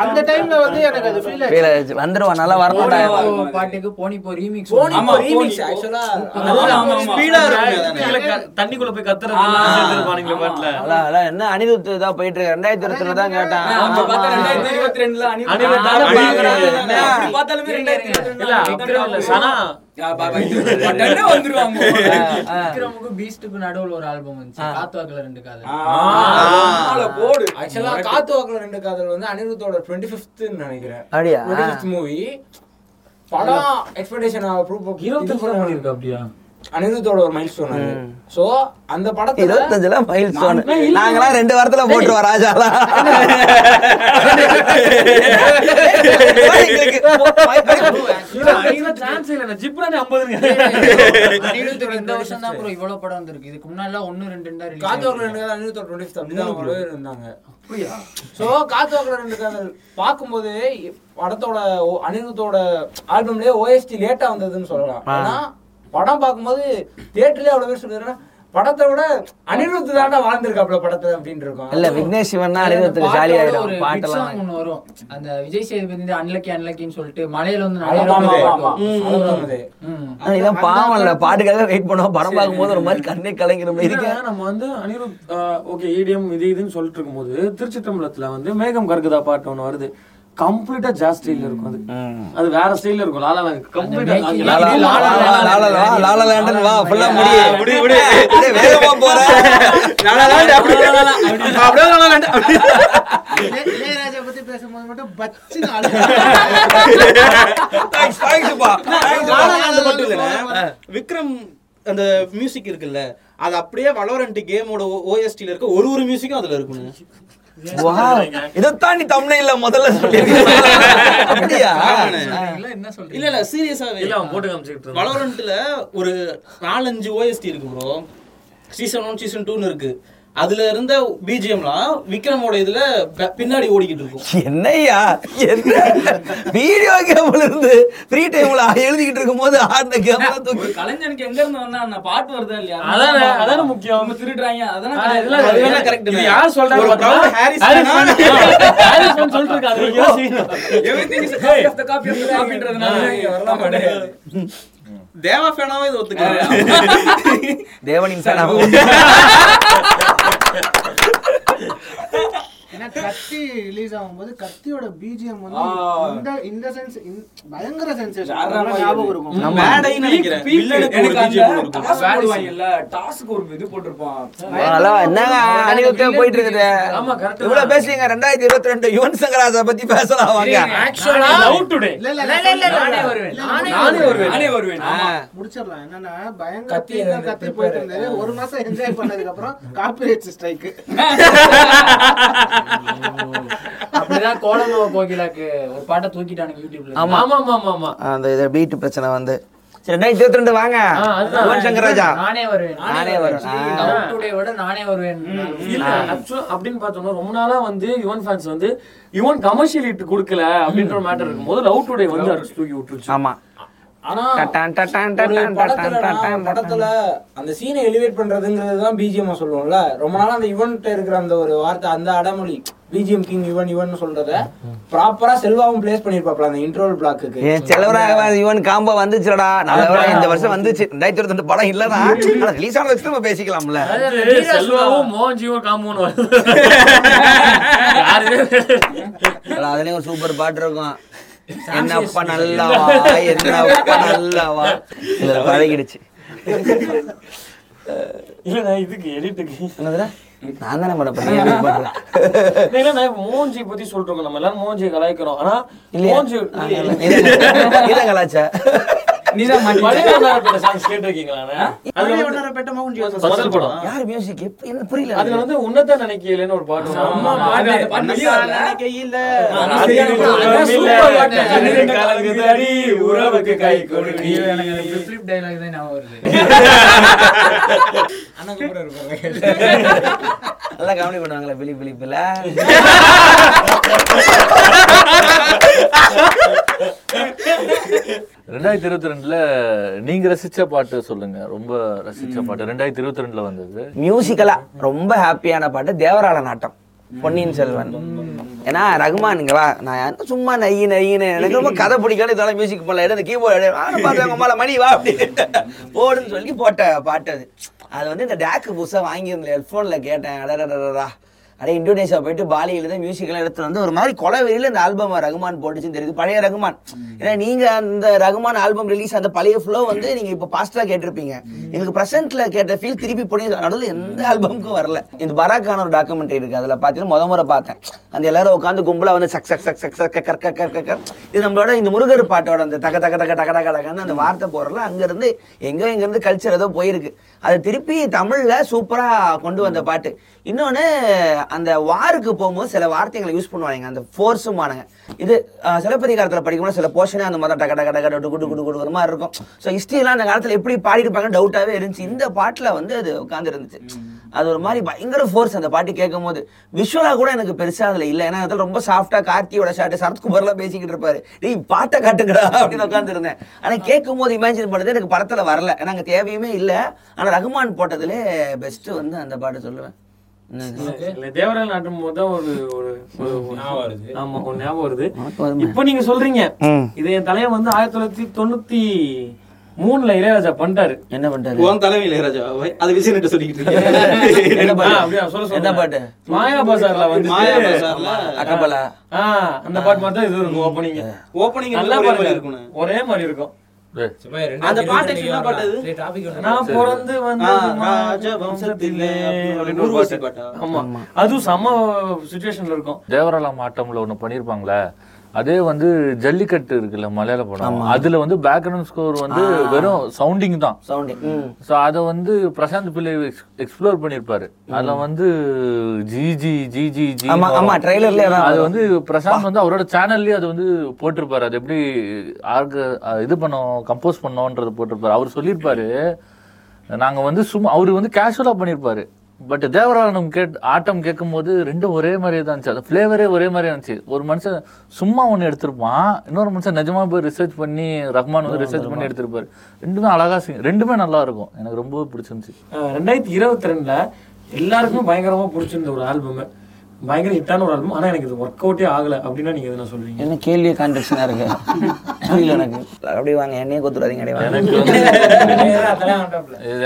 அந்த டைம்ல வந்து எனக்கு அது ஃபீல் ஆயிடுச்சு. வந்துருவான் நல்லா போனி பாட்டுக்கு போனி போ ரீமிக்ஸ் ஆமா, ரீமிக்ஸ் போனி. ஆக்சுவலா ஸ்பீடா தண்ணிக்குள்ள போய் கத்துறது சேர்த்திருப்பானுங்களே பாட்டுல. அதான், அதான். என்ன அனிருத் தான் போயிட்டு இருக்கு? ரெண்டாயிரத்தி இருபத்தி தான் கேட்டான். அப்ப பார்த்தா 2022 ல அனிருத் பார்த்தாலுமே 2022 இல்ல விக்ரம் இல்ல சனா விக்ரமுக்கும் பீஸ்டுக்கும் நடுவுல ஒரு ஆல்பம் வந்துச்சு. காத்துவாக்குல ரெண்டு காதல். போடு. ஆக்சுவலா ரெண்டு காதல் வந்து அனிருத்தோட டுவெண்ட்டி ஃபிஃப்த்னு நினைக்கிறேன் டுவெண்ட்டி ஃபிஃப்த் மூவி படம் எக்ஸ்பெக்டேஷன் ப்ரூவ் இருபத்தி பண்ணிருக்கா அப்படியா? அனிருத்தோட ஒரு மைல் ஸ்டோன் அது சோ அந்த படத்துல இருபத்தஞ்சுல மைல் ஸ்டோன் நாங்களாம் ரெண்டு வாரத்துல போட்டுருவோம் ராஜாலாம். சான்ஸ் இல்ல ஜிப்ரானே 50 அனிருத்தோட இந்த வருஷம் தான் ப்ரோ இவ்வளவு படம் வந்திருக்கு. இதுக்கு முன்னாடி ஒன்னு ரெண்டு ரெண்டா release காத்து வாக்குல ஆயிருக்கு. ரெண்டு காதல் அனிருத்தோட டுவெண்ட்டி ஃபிஃப்த் அப்படிதான் அவங்க இருந்தாங்க. சோ காத்து வாக்குல ரெண்டு காதல் பார்க்கும்போது படத்தோட அனிருத்தோட ஆல்பம்லயே ஓஎஸ்டி லேட்டா வந்ததுன்னு சொல்லலாம். ஆனா படம் பார்க்கும்போது தியேட்டர்லயே அவ்வளவு பேர் சொல்லுறாங்க படத்தை விட அனிருத் தாண்டா வாழ்ந்திருக்காப்ல படத்தை அப்படின்னு இருக்கும். இல்ல விக்னேஷ் சிவன்னா அனிருத்துக்கு ஜாலி ஒரு ஆயிடும் பாட்டெல்லாம். ஒண்ணு வரும். அந்த விஜய் சேதுபதி அன்லக்கி அன்லக்கின்னு சொல்லிட்டு மலையில வந்து ஆமா, நிறைய ஆமா, பாட்டு ஆமா. வரும். அவ்வளவுதான். ம். ஆனா இதான் பாவம் இல்ல பாட்டுக்காக வெயிட் பண்ணுவோம். படம் பார்க்கும்போது ஒரு மாதிரி கண்ணே கலங்கிற இருக்கு இதுக்கு நம்ம வந்து அனிருத் ஓகே ஈடிஎம் இது இதுன்னு சொல்லிட்டு இருக்கும்போது திருச்சிற்றம்பலத்துல வந்து மேகம் கருக்குதா பாட்டு ஒண்ணு வருது. கம்ப்ளீட்டா ஜாஸ் ஸ்டைல்ல இருக்கும் அது அது வேற ஸ்டைல்ல இருக்கும் லாலா கம்ப்ளீட்டா making லாலா லாலா லாலா லாலா லாலா லாலா லாலா லேண்டன் வா ஃபுல்லா முடி முடி, முடி. அப்படியே வேகமா போற இளையராஜா பத்தி பேசும்போது மட்டும் பச்சுன்னு தேங்க்ஸ் தேங்க்ஸ்ப்பா அந்த மட்டும் இல்லைண்ணே விக்ரம் அந்த மியூசிக் இருக்குல்ல அது அப்படியே வளோரண்ட் கேமோட ஓஎஸ்டில இருக்க ஒரு ஒரு மியூசிக்கும் அதுல இருக்குங்க வாவ் இதத்தான் நீ தமிழ்ல முதல்ல அப்படியா? இல்ல, என்ன சொல்றீங்க? இல்ல இல்ல சீரியஸாவே இல்ல அவன் போட்டு காமிச்சிட்டு இருந்தான். வளோரண்ட்ல ஒரு நாலஞ்சு ஓஎஸ்டி இருக்கு ப்ரோ சீசன் ஒன் சீசன் டூன்னு இருக்கு. அதுல இருந்த பிஜிஎம்லாம் விக்ரமோட இதுல பின்னாடி ஓடிக்கிட்டு இருக்கும். என்னய்யா? என்ன? வீடியோ கேம்ல இருந்து ஃப்ரீ டைம்ல எழுதிக்கிட்டு இருக்கும்போது ஆடின கேம்ல தூக்கி கலைஞனுக்கு எங்க இருந்து வந்தா அந்த பாட்டு வருதா இல்லையா? அதானே, அதானே முக்கியம். அவங்க திருடுறாங்க. அதெல்லாம் ஆ, கிடையாது. இதெல்லாம் அது வேணா இது-. யார் சொல்றாங்க. Harris fan சொல்லிட்டு இருக்காரு. copy of the copy of the copyன்றதுனால இங்க வரலாம் கிடையாது. தேவா ஃபேனாவே இது ஒத்துக்கிறாரு தேவனின் fan Yeah. கத்தி ரிலீஸ் ஆகும்போது கத்தியோட பிஜிஎம் வந்து இந்த இந்த சென்ஸ் பயங்கர சென்சேஷன் ஞாபகம் இருக்கும். வில்லனுக்கு ஒரு இது போட்டிருப்பான். ஹலோ என்னங்க போயிட்டு இருக்குது இவ்வளவு. பேசுறீங்க. ரெண்டாயிரத்தி இருபத்தி ரெண்டு யுவன் சங்கராஜை பத்தி பேசலாம் வாங்க. இல்ல இல்ல நானே. வருவேன். நானே வருவேன். நானே வருவேன். என்னன்னா பயங்கர கத்தி போயிட்டு இருந்தது. ஒரு மாசம் என்ஜாய் பண்ணதுக்கு அப்புறம் காப்பிரைட் ஸ்ட்ரைக் அப்படிதான் கோலமாவ கோகிலாக்கு ஒரு பாட்டை தூக்கிட்டானுங்க யூடியூப்ல ஆமா. ஆமா, ஆமா, ஆமா. அந்த இது பீட் பிரச்சனை வந்து. சரி ரெண்டாயிரத்தி இருபத்தி ரெண்டு வாங்க. யுவன் சங்கர் ராஜா நானே வருவேன். நானே வருவேன். விட நானே வருவேன். அப்படின்னு பார்த்தோம்னா, ரொம்ப நாளா வந்து யுவன் fans வந்து யுவன் commercial hit கொடுக்கல அப்படின்ற matter இருக்கும்போது Love Today வந்து அடிச்சு தூக்கி விட்டுருச்சு. ஆமா. ஆனா படத்துல அந்த சீனை எலிவேட் பண்றதுங்கிறது தான் பிஜிஎம் சொல்லுவோம்ல. ரொம்ப நாளா அந்த யுவன்ட்ட இருக்கிற அந்த ஒரு வார்த்தை அந்த அடமொழி பிஜிஎம் கிங் யுவன் யுவன் சொல்றத ப்ராப்பரா செல்வாவும் பிளேஸ் பண்ணிருப்பாப்ல அந்த இன்ட்ரோல் பிளாக்குக்கு செலவராக யுவன் காம்போ வந்துச்சுடா. நல்ல இந்த வருஷம் வந்துச்சு. ரெண்டாயிரத்தி இருபத்தி படம் ஆனா ரிலீஸ் ஆன வச்சு நம்ம பேசிக்கலாம்ல. செல்வாவும் மோகன்ஜியும் அதுலயும் ஒரு சூப்பர் பாட்டு இருக்கும். என்னப்பா நல்லாவா? என்னப்பா நல்லாவா? இல்ல பழகிடுச்சு. இல்ல நான் இதுக்கு எடிட்டுக்கு என்னதுடா? நான் தானே இல்ல நான் மோகன்ஜி பத்தி இருக்கோம் நம்ம எல்லாரும் மோகன்ஜியை கலாய்க்கிறோம். ஆனா இல்லையா? மோகன்ஜி இதான் யார் மியூசிக் எப்ப என்ன புரியல அதுல வந்து உன்னத நினைக்கலன்னு ஒரு பாட்டு உறவுக்கு கை கொடு நீ. ஐயோ, எனக்கு அந்த flip flip dialogue தான் ஞாபகம் வருது. அண்ணன் கூட இருப்பாங்க நல்லா கவனி பண்ணுவாங்களா பிலி பிலிப்பில் ரெண்டாயிரத்தி இருபத்தி ரெண்டுல நீங்க ரசிச்ச பாட்டு சொல்லுங்க. ரொம்ப ரசிச்ச பாட்டு. ரெண்டாயிரத்தி இருபத்தி ரெண்டுல வந்தது. மியூசிக்கலா ரொம்ப ஹாப்பியான பாட்டு தேவராள நாட்டம். பொன்னியின் செல்வன். ஏன்னா ரகுமானுங்களா நான் சும்மா நையி நையின்னு எனக்கு ரொம்ப கதை பிடிக்காது இதெல்லாம் மியூசிக் பண்ணல. எடுத்து கீபோர்டு பார்த்தவங்க மேல மணி வா அப்படின்னு போடுன்னு சொல்லி போட்ட பாட்டு அது. அது வந்து இந்த டேக்கு புதுசாக வாங்கியிருந்தேன். ஹெட்ஃபோனில் கேட்டேன். அடடடடா அடே இந்தோனேஷியா போயிட்டு பாலியில தான் மியூசிக்லாம் எடுத்துட்டு வந்து ஒரு மாதிரி கொலை வெறியில இந்த ஆல்பம் ரகுமான் போட்டுச்சுன்னு தெரியுது. பழைய ரகுமான். ஏன்னா நீங்க அந்த ரகுமான் ஆல்பம் ரிலீஸ் அந்த பழைய ஃப்ளோ வந்து நீங்க இப்போ பாஸ்டா கேட்டிருப்பீங்க. எங்களுக்கு பிரசன்ட்ல கேட்ட ஃபீல் திருப்பி போய் நடுவில் எந்த ஆல்பமுக்கும் வரல. இந்த பராக்கான ஒரு டாக்குமெண்ட்ரி இருக்கு. அதுல பார்த்தீங்கன்னா முத முறை பார்த்தேன். அந்த எல்லாரும் உட்காந்து கும்பலா வந்து சக் சக் சக் சக் சக் கர் கர் கர் கர் இது நம்மளோட இந்த முருகர் பாட்டோட அந்த தக தக தக டக டக டகன்னு அந்த வார்த்தை போறல அங்க இருந்து எங்கோ இங்க இருந்து கல்ச்சர் ஏதோ போயிருக்கு. அது திருப்பி தமிழ்ல சூப்பரா கொண்டு வந்த பாட்டு. இன்னொன்னு அந்த வாருக்கு போகும்போது சில வார்த்தைகளை யூஸ் பண்ணுவாங்க அந்த ஃபோர்ஸும் ஃபோர்ஸுமானங்க இது சிலப்பதிகாரத்தில் படிக்கும்போது சில போர்ஷனே அந்த மாதிரி டக டக டக டு குடு குடு குடு ஒரு மாதிரி இருக்கும். ஸோ ஹிஸ்ட்ரிலாம் அந்த காலத்தில் எப்படி பாடிருப்பாங்க டவுட்டாகவே இருந்துச்சு. இந்த பாட்டில் வந்து அது உட்காந்துருந்துச்சு அது ஒரு மாதிரி பயங்கர ஃபோர்ஸ் அந்த பாட்டு கேட்கும் போது விஷுவலாக கூட எனக்கு பெருசாக அதில் இல்லை. ஏன்னா அதில் ரொம்ப சாஃப்டாக கார்த்தியோட ஷாட்டு சரத்குமார்லாம் பேசிக்கிட்டு இருப்பாரு. டேய் பாட்டை காட்டுங்கடா அப்படின்னு உட்காந்துருந்தேன் ஆனால் கேட்கும் போது இமேஜின் பண்ணது எனக்கு படத்தில் வரல. ஏன்னா அங்கே தேவையுமே இல்லை. ஆனால் ரகுமான் போட்டதுலே பெஸ்ட்டு வந்து அந்த பாட்டு சொல்லுவேன். தேவராயல் நாட்டும் போது ஒரு ஒரு. ஆமா ஒரு ஞாபகம் வருது? இப்போ நீங்க சொல்றீங்க. இது என் தலைவன் வந்து ஆயிரத்தி தொள்ளாயிரத்தி தொண்ணூத்தி மூணுல இளையராஜா பண்ணிட்டாரு. என்ன பண்ணிட்டாரு? உன் தலைமையில ராஜா அது விஜய் சொல்லிக்கிட்டு என்ன இருக்கேன். என்ன பாட்டு? மாயா பஜார்ல வந்து. மாயா ஆ அந்த பாட்டு மட்டும் இது இருக்கும் ஓப்பனிங் ஓப்பனிங் நல்லா இருக்கணும் ஒரே மாதிரி இருக்கும். அந்த பாட்டு என்ன பாட்டு அது? நான் பிறந்து வந்து ராஜவம்சத்திலே ஊர்வசி பாட்டு. ஆமா. அதுவும் செம்ம சுச்சுவேஷன்ல இருக்கும். தேவராலம் ஆட்டம்ல ஒண்ணு பண்ணிருப்பாங்களே? அதே வந்து ஜல்லிக்கட்டு இருக்குல்ல மலையாள படம். அதுல வந்து பேக்ரவுண்ட் ஸ்கோர் வந்து வெறும் சவுண்டிங் தான். சவுண்டு ம். ஸோ அதை வந்து பிரசாந்த் பிள்ளை எக்ஸ்ப்ளோர் பண்ணியிருப்பாரு அதுல வந்து ஜி ஜி ஜி ஜி ஜி ஆமா, அது. வந்து பிரசாந்த் வந்து அவரோட சேனல்லயே அது வந்து போட்டிருப்பாரு. அது எப்படி ஆர்க இது பண்ணோம் கம்போஸ் பண்ணோன்றது போட்டிருப்பாரு. அவர் சொல்லியிருப்பாரு நாங்க வந்து சும்மா அவரு வந்து கேஷுவலா பண்ணியிருப்பாரு பட் தேவரானம் கேட் ஆட்டம் கேட்கும்போது ரெண்டும் ஒரே மாதிரியே தான் இருந்துச்சு. அந்த ஃப்ளேவரே ஒரே மாதிரியே இருந்துச்சு. ஒரு மனுஷன் சும்மா ஒன்று எடுத்திருப்பான் இன்னொரு மனுஷன் நிஜமா போய் ரிசர்ச் பண்ணி ரஹ்மான் வந்து ரிசர்ச் பண்ணி எடுத்திருப்பாரு. ரெண்டுமே அழகா sing- ரெண்டுமே நல்லா இருக்கும். எனக்கு ரொம்ப பிடிச்சிருந்துச்சு. ரெண்டாயிரத்தி இருபத்தி ரெண்டுல எல்லாருக்குமே பயங்கரமா பிடிச்சிருந்த ஒரு ஆல்பம் பயங்கர ஹிட்டான ஒரு ஆல்பம் ஆனா எனக்கு இது ஒர்க் அவுட்டே ஆகல அப்படின்னா நீங்க எதுனா சொல்றீங்க என்ன கேள்வியே கான்ட்ரக்ஷனா இருக்கு. புரியல எனக்கு. அப்படி வாங்க என்னையே கொத்துறாதீங்க. எனக்கு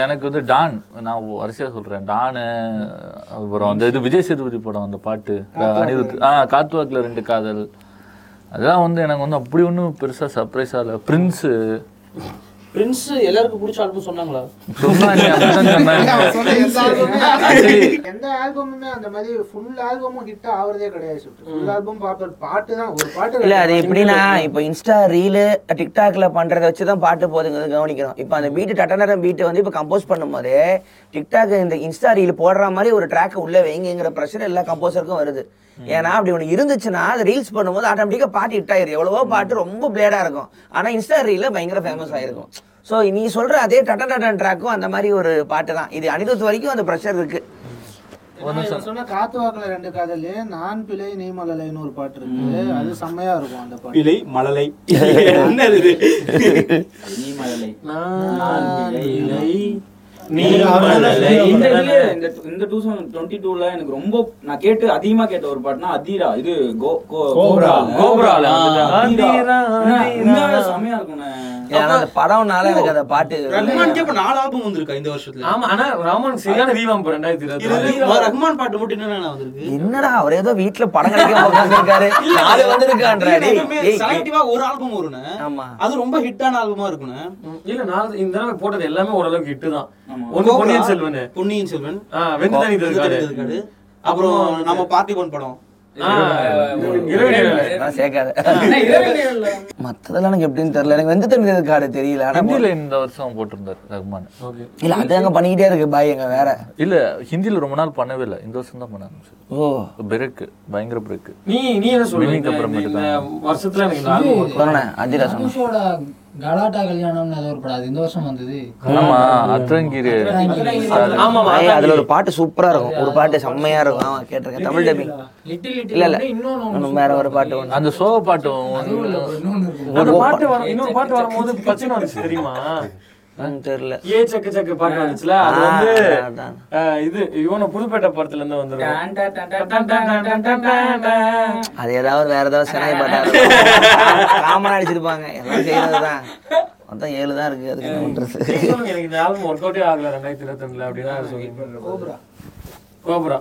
எனக்கு வந்து டான். நான் வரிசையா சொல்றேன். டானு அப்புறம் அந்த இது விஜய் சேதுபதி படம் அந்த பாட்டு. அனிருத் ஆ காத்துவாக்குல ரெண்டு காதல். அதெல்லாம் வந்து எனக்கு வந்து அப்படி ஒன்றும் பெருசா சர்ப்ரைஸா இல்லை பிரின்ஸு பிரின்ஸ் எல்லாருக்கும் பிடிச்ச ஆல்பம் சொன்னாங்களா? எந்த ஆல்பமுமே அந்த மாதிரி ஃபுல் ஆல்பமும் ஹிட் ஆகுறதே கிடையாது ஃபுல் ஆல்பம் பாப்பர் பாட்டு தான் ஒரு பாட்டு இல்ல அது எப்படின்னா இப்போ இன்ஸ்டா ரீலு டிக்டாக்ல பண்றத வச்சு தான் பாட்டு போதுங்கிறது கவனிக்கணும். இப்போ அந்த பீட்டு டட்டனரம் பீட்டு வந்து இப்போ கம்போஸ் பண்ணும்போது டிக்டாக் இந்த இன்ஸ்டா ரீல் போடுற மாதிரி ஒரு ட்ராக் உள்ள வைங்கிற ப்ரெஷர் எல்லா கம்போசருக்கும் வருது. ஏன்னா அப்படி ஒன்று இருந்துச்சுன்னா அது ரீல்ஸ் பண்ணும்போது ஆட்டோமேட்டிக்காக பாட்டு ஹிட் ஆயிரும். எவ்வளவோ பாட்டு ரொம்ப பிளேடா இருக்கும். ஆனா இன்ஸ்டா ரீல பயங்கர ஃபேமஸ் ஆயிருக்கும். ஸோ நீ சொல்ற அதே டட்ட டட்டன் ட்ராக்கும் அந்த மாதிரி ஒரு பாட்டு தான். இது அனிருத் வரைக்கும் அந்த ப்ரெஷர் இருக்கு. சொன்ன காத்து வாக்குல ரெண்டு காதல்லே நான் பிழை நீ மலலைன்னு ஒரு பாட்டு இருக்கு. அது செம்மையா இருக்கும் அந்த பாட்டு. பிழை மழலை. என்ன இது? நீ நான் நீ இந்த டூ டுவெண்ட்டி டூல எனக்கு ரொம்ப நான் கேட்டு அதிகமா கேட்ட ஒரு பாட்டுனா அதீரா. இது கோப்ரா. கோப்ரால செமையா இருக்கும்ண்ணே. ஏன்னா அந்த படம்னால எனக்கு அந்த பாட்டு இப்ப நாலு ஆல்பம் வந்திருக்கா இந்த வருஷத்துல? ஆமா ஆனா சரியான ரீவாம் ரெண்டாயிரத்தி. இது ரஹ்மான் பாட்டு மட்டும் என்னென்ன வந்திருக்கு? என்னடா அவர் ஏதோ வீட்டுல படம் கிடைக்க உட்காந்துருக்காரு நாலு செலக்டிவா ஒரு ஆல்பம் வரும்னு ஆமா. அது ரொம்ப ஹிட்டான ஆல்பமா இருக்கும்னு இல்ல நான் இந்த தடவை போட்டது எல்லாமே ஓரளவுக்கு ஹிட்டு தான். பொன்னியின் செல்வன். பொன்னியின் செல்வன். வெந்து தனி இருக்காரு? அப்புறம் நம்ம பார்த்திபன் படம். மத்ததெல்லாம் எனக்கு எப்படின்னு தெரியல. எனக்கு வெந்து தெரிஞ்சது கார்டு தெரியல. ஆனா ஹிந்தில இந்த வருஷம் போட்டிருந்தாரு ரஹ்மான் இல்ல அது அங்க பண்ணிக்கிட்டே இருக்கு பாய் எங்க வேற. இல்ல ஹிந்தில ரொம்ப நாள் பண்ணவே இல்லை. இந்த வருஷம் தான் பண்ண ஆரம்பிச்சு ஓ. பிரேக் பயங்கர பிரேக் நீ நீ என்ன சொல்ற Winning இந்த- அப்புறமேட்டு இந்த வருஷத்துல எனக்கு கலாட்டா கல்யாணம்னு ஏதோ ஒரு படம். அது இந்த வருஷம் வந்தது. ஆமா அத்ரங்கிரி ஆமா பாய் அதுல ஒரு பாட்டு சூப்பரா இருக்கும். ஒரு பாட்டு செம்மையா இருக்கும். ஆமா கேட்டிருக்கேன். தமிழ் டப்பிங் லிட்டில் இல்ல இல்ல. இன்னொன்னு இன்னும் வேற ஒரு பாட்டு அந்த சோக பாட்டு அந்த பாட்டு வர இன்னொரு பாட்டு வரும்போது பிரச்சனை வந்துச்சு தெரியுமா? தெரியல ஏ சக்கு சக்கு பாட்டு வந்துச்சுல அது வந்து இது இவன புதுப்பேட்டை படத்துல இருந்து வந்துரும் அது ஏதாவது வேற ஏதாவது சினாய் பாட்டா காமனா அடிச்சிருப்பாங்க எல்லாம் செய்யறதுதான் மொத்தம் ஏழு இருக்கு அதுக்கு பண்றது எனக்கு இந்த ஒர்க் அவுட்டே ஆகல ரெண்டாயிரத்தி இருபத்தி ரெண்டுல அப்படின்னா சொல்லி கோபுரா கோபுரா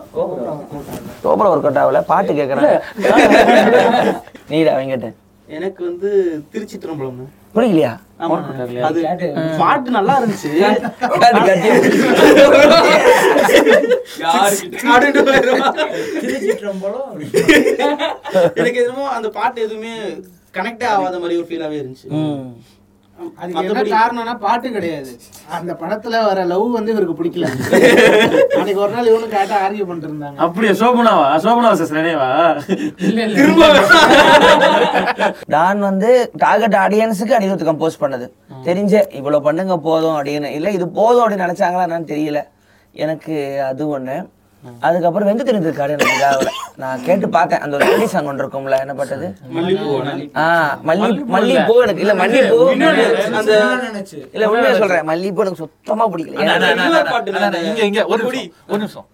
கோபுரா ஒர்க் அவுட் ஆகல பாட்டு கேட்கறேன் நீடா வெங்கட்ட எனக்கு வந்து திருச்சி திரும்பலம்னு புரியலையா? அது பாட்டு நல்லா இருந்துச்சு. எனக்கு எதுவும் அந்த பாட்டு எதுவுமே கனெக்டே ஆகாத மாதிரி ஒரு ஃபீலாவே இருந்துச்சு. அதுக்கு என்ன காரணம்னா பாட்டு கிடையாது. அந்த படத்துல வர லவ் வந்து இவருக்கு பிடிக்கல. அன்னைக்கு ஒரு நாள் இவனும் கேட்டா ஆர்கியூ பண்ணிட்டு இருந்தாங்க அப்படியே சோபனாவா? சோபனா சிஸ் நினைவா டான் வந்து டார்கெட் ஆடியன்ஸுக்கு அனிருத் கம்போஸ் பண்ணது. தெரிஞ்ச இவ்வளவு பண்ணுங்க போதும் அப்படின்னு. இல்ல இது போதும் அப்படின்னு நினைச்சாங்களா என்னன்னு தெரியல. எனக்கு அது ஒண்ணு. அதுக்கப்புறம் வெந்து தெரிஞ்சிருக்காரு எனக்கு நான் கேட்டு பார்த்தேன். அந்த ஒரு மல்லி சாங் ஒன்று இருக்கும்ல என்ன பட்டது? ஆ மல்லி மல்லிப்பூ எனக்கு இல்ல மல்லிப்பூ அந்த இல்ல உண்மையா சொல்றேன். மல்லிப்பூ எனக்கு சுத்தமா பிடிக்கல. இங்க இங்க ஒரு ஒரு நிமிஷம்.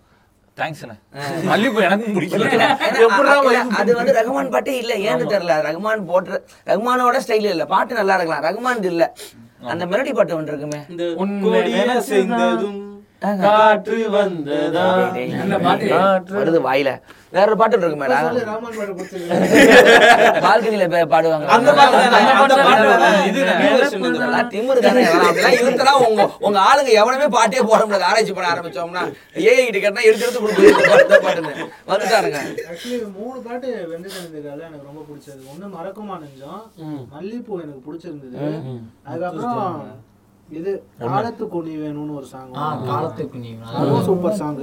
அது வந்து ரகுமான் பாட்டே இல்ல. ஏன்னு தெரியல. ரகுமான் போட்டு ரகுமானோட ஸ்டைல் இல்ல. பாட்டு நல்லா இருக்கலாம். ரகுமான் இல்ல. அந்த மெலடி பாட்டு ஒன்று இருக்குமே. காற்று வந்ததா? வருது வாயில. வேற ஒரு பாட்டு இருக்கு மேடம் பால்கனில பாடுவாங்க. அந்த பாட்டு உங்க உங்க ஆளுங்க எவனமே பாட்டே போட முடியாது. ஆராய்ச்சி பண்ண ஆரம்பிச்சோம்னா ஏ கிட்ட கேட்டா எடுத்து எடுத்து கொடுத்து பாட்டுன்னு. வந்துட்டானுங்க மூணு பாட்டு வெங்கடேசன் எனக்கு ரொம்ப பிடிச்சது. ஒண்ணு மறக்குமா நெஞ்சம். மல்லிப்பூ எனக்கு பிடிச்சிருந்தது. அதுக்கப்புறம் இது காலத்துக்கு நீ வேணும்னு ஒரு சாங் காலத்துக்கு நீ அதுவும் சூப்பர் சாங்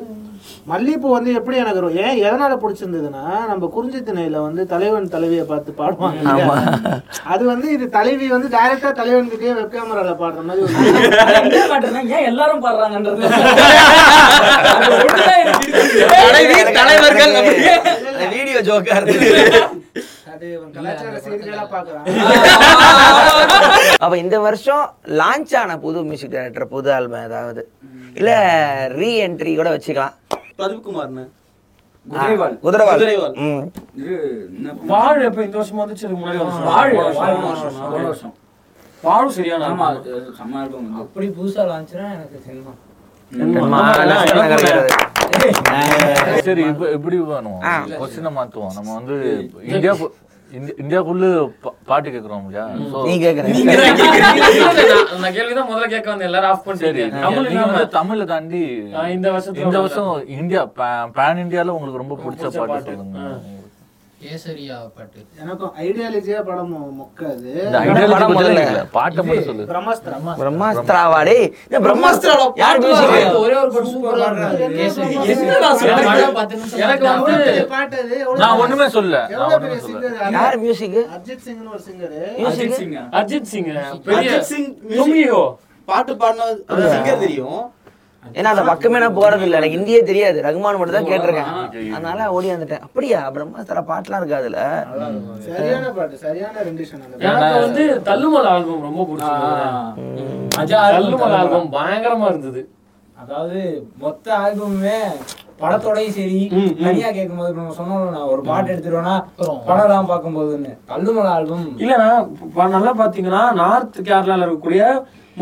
மல்லிப்பூ வந்து எப்படி எனக்கு ஏன் எதனால பிடிச்சிருந்ததுன்னா நம்ம குறிஞ்சி திணையில வந்து தலைவன் தலைவியை பார்த்து பாடுவாங்க? அது வந்து இது தலைவி வந்து டைரக்டா தலைவன் கிட்டயே வெப் கேமரால பாடுற மாதிரி எல்லாரும் பாடுறாங்கன்றது. தலைவர்கள் வீடியோ ஜோக்கா இருக்கு அது கலாச்சார செய்திகளா அப்ப இந்த வருஷம் லான்ச் ஆன புது மியூசிக் டைரக்டர் புது ஆல்பம் ஏதாவது? இல்ல ரீ என்ட்ரி கூட வச்சுக்கலாம். பிரதீப் குமார்னு குதிரைவால். குதிரைவால் குதிரைவால். வாழ் எப்ப இந்த வருஷம் வந்துச்சு? முன்னாடி? வாழ், போன வருஷம். வாழும் சரியான ஆமா, செம்ம. அப்படி புதுசா எனக்கு. சரி இப்ப எப்படி வேணும் கொஸ்டினை மாத்துவோம். நம்ம வந்து இந்தியா இந்தி- இந்தியாக்குள்ள பா- பாட்டு கேக்குறோம் நீ கேக்குற நான் கேள்விதான் முதல்ல கேட்க வந்தேன். எல்லாரும் ஆஃப் சரி பண்ணிட்டீங்க தமிழ் நீங்க இல்லாம வந்து தமிழை தாண்டி இந்த வருஷத்துல இந்த வருஷம் இந்தியா பேன் இந்தியால உங்களுக்கு ரொம்ப பிடிச்ச பாட்டு. சொல்லுங்க. கேசரியா பாட்டு எனக்கும் ஐடியாலஜியா படம் மொ- மொக்காது. இந்த ஐடியாலஜி படம் பத்தி முதல்ல. இல்ல, பாட்டை மட்டும் சொல்லு. பிரம்மாஸ்திரம். பிரம்மாஸ்திராவா? டேய் இந்த பிரம்மாஸ்திரா யார் மியூசிக் ஒரே ஒரு பாட்டு சூப்பரா இருக்கு கேசரி என்னடா சொல்ற? படம் பத்து நிமிஷம் எனக்கு வந்து பாட்டு அது? நான் ஒண்ணுமே சொல்ல நான் எவ்வளவு ஒண்ணுமே பெரிய சொல்ல singer யார் மியூசிக் அர்ஜித் சிங்னு ஒரு சிங்கர் அஜித் சிங் பெரிய சிங் பாட்டு பாடின சிங்கர் தெரியும். ஏன்னா அந்த பக்கமே நான் போறது இல்ல எனக்கு இந்தியே தெரியாது. ரகுமான் மட்டும் தான் கேட்டிருக்கேன். அதனால ஓடி வந்துட்டேன். அப்படியா? பிரம்மாஸ்திரா பாட்டுலாம் இருக்கு அதுல? சரியான பாட்டு சரியான ரெண்டிஷன் அந்த எனக்கு வந்து தள்ளுமலை ஆல்பம் ரொம்ப பிடிச்சது தள்ளுமலை ஆல்பம் பயங்கரமா இருந்தது. அதாவது மொத்த ஆல்பமுமே படத்தோடயும் சரி. தனியா கேட்கும்போது இப்ப நம்ம சொன்னோம் நான் ஒரு பாட்டு எடுத்துருவேன்னா படம் எல்லாம் பார்க்கும்போதுன்னு. கல்லுமலை ஆல்பம் இல்லனா ப- நல்லா பாத்தீங்கன்னா நார்த் கேரளால இருக்கக்கூடிய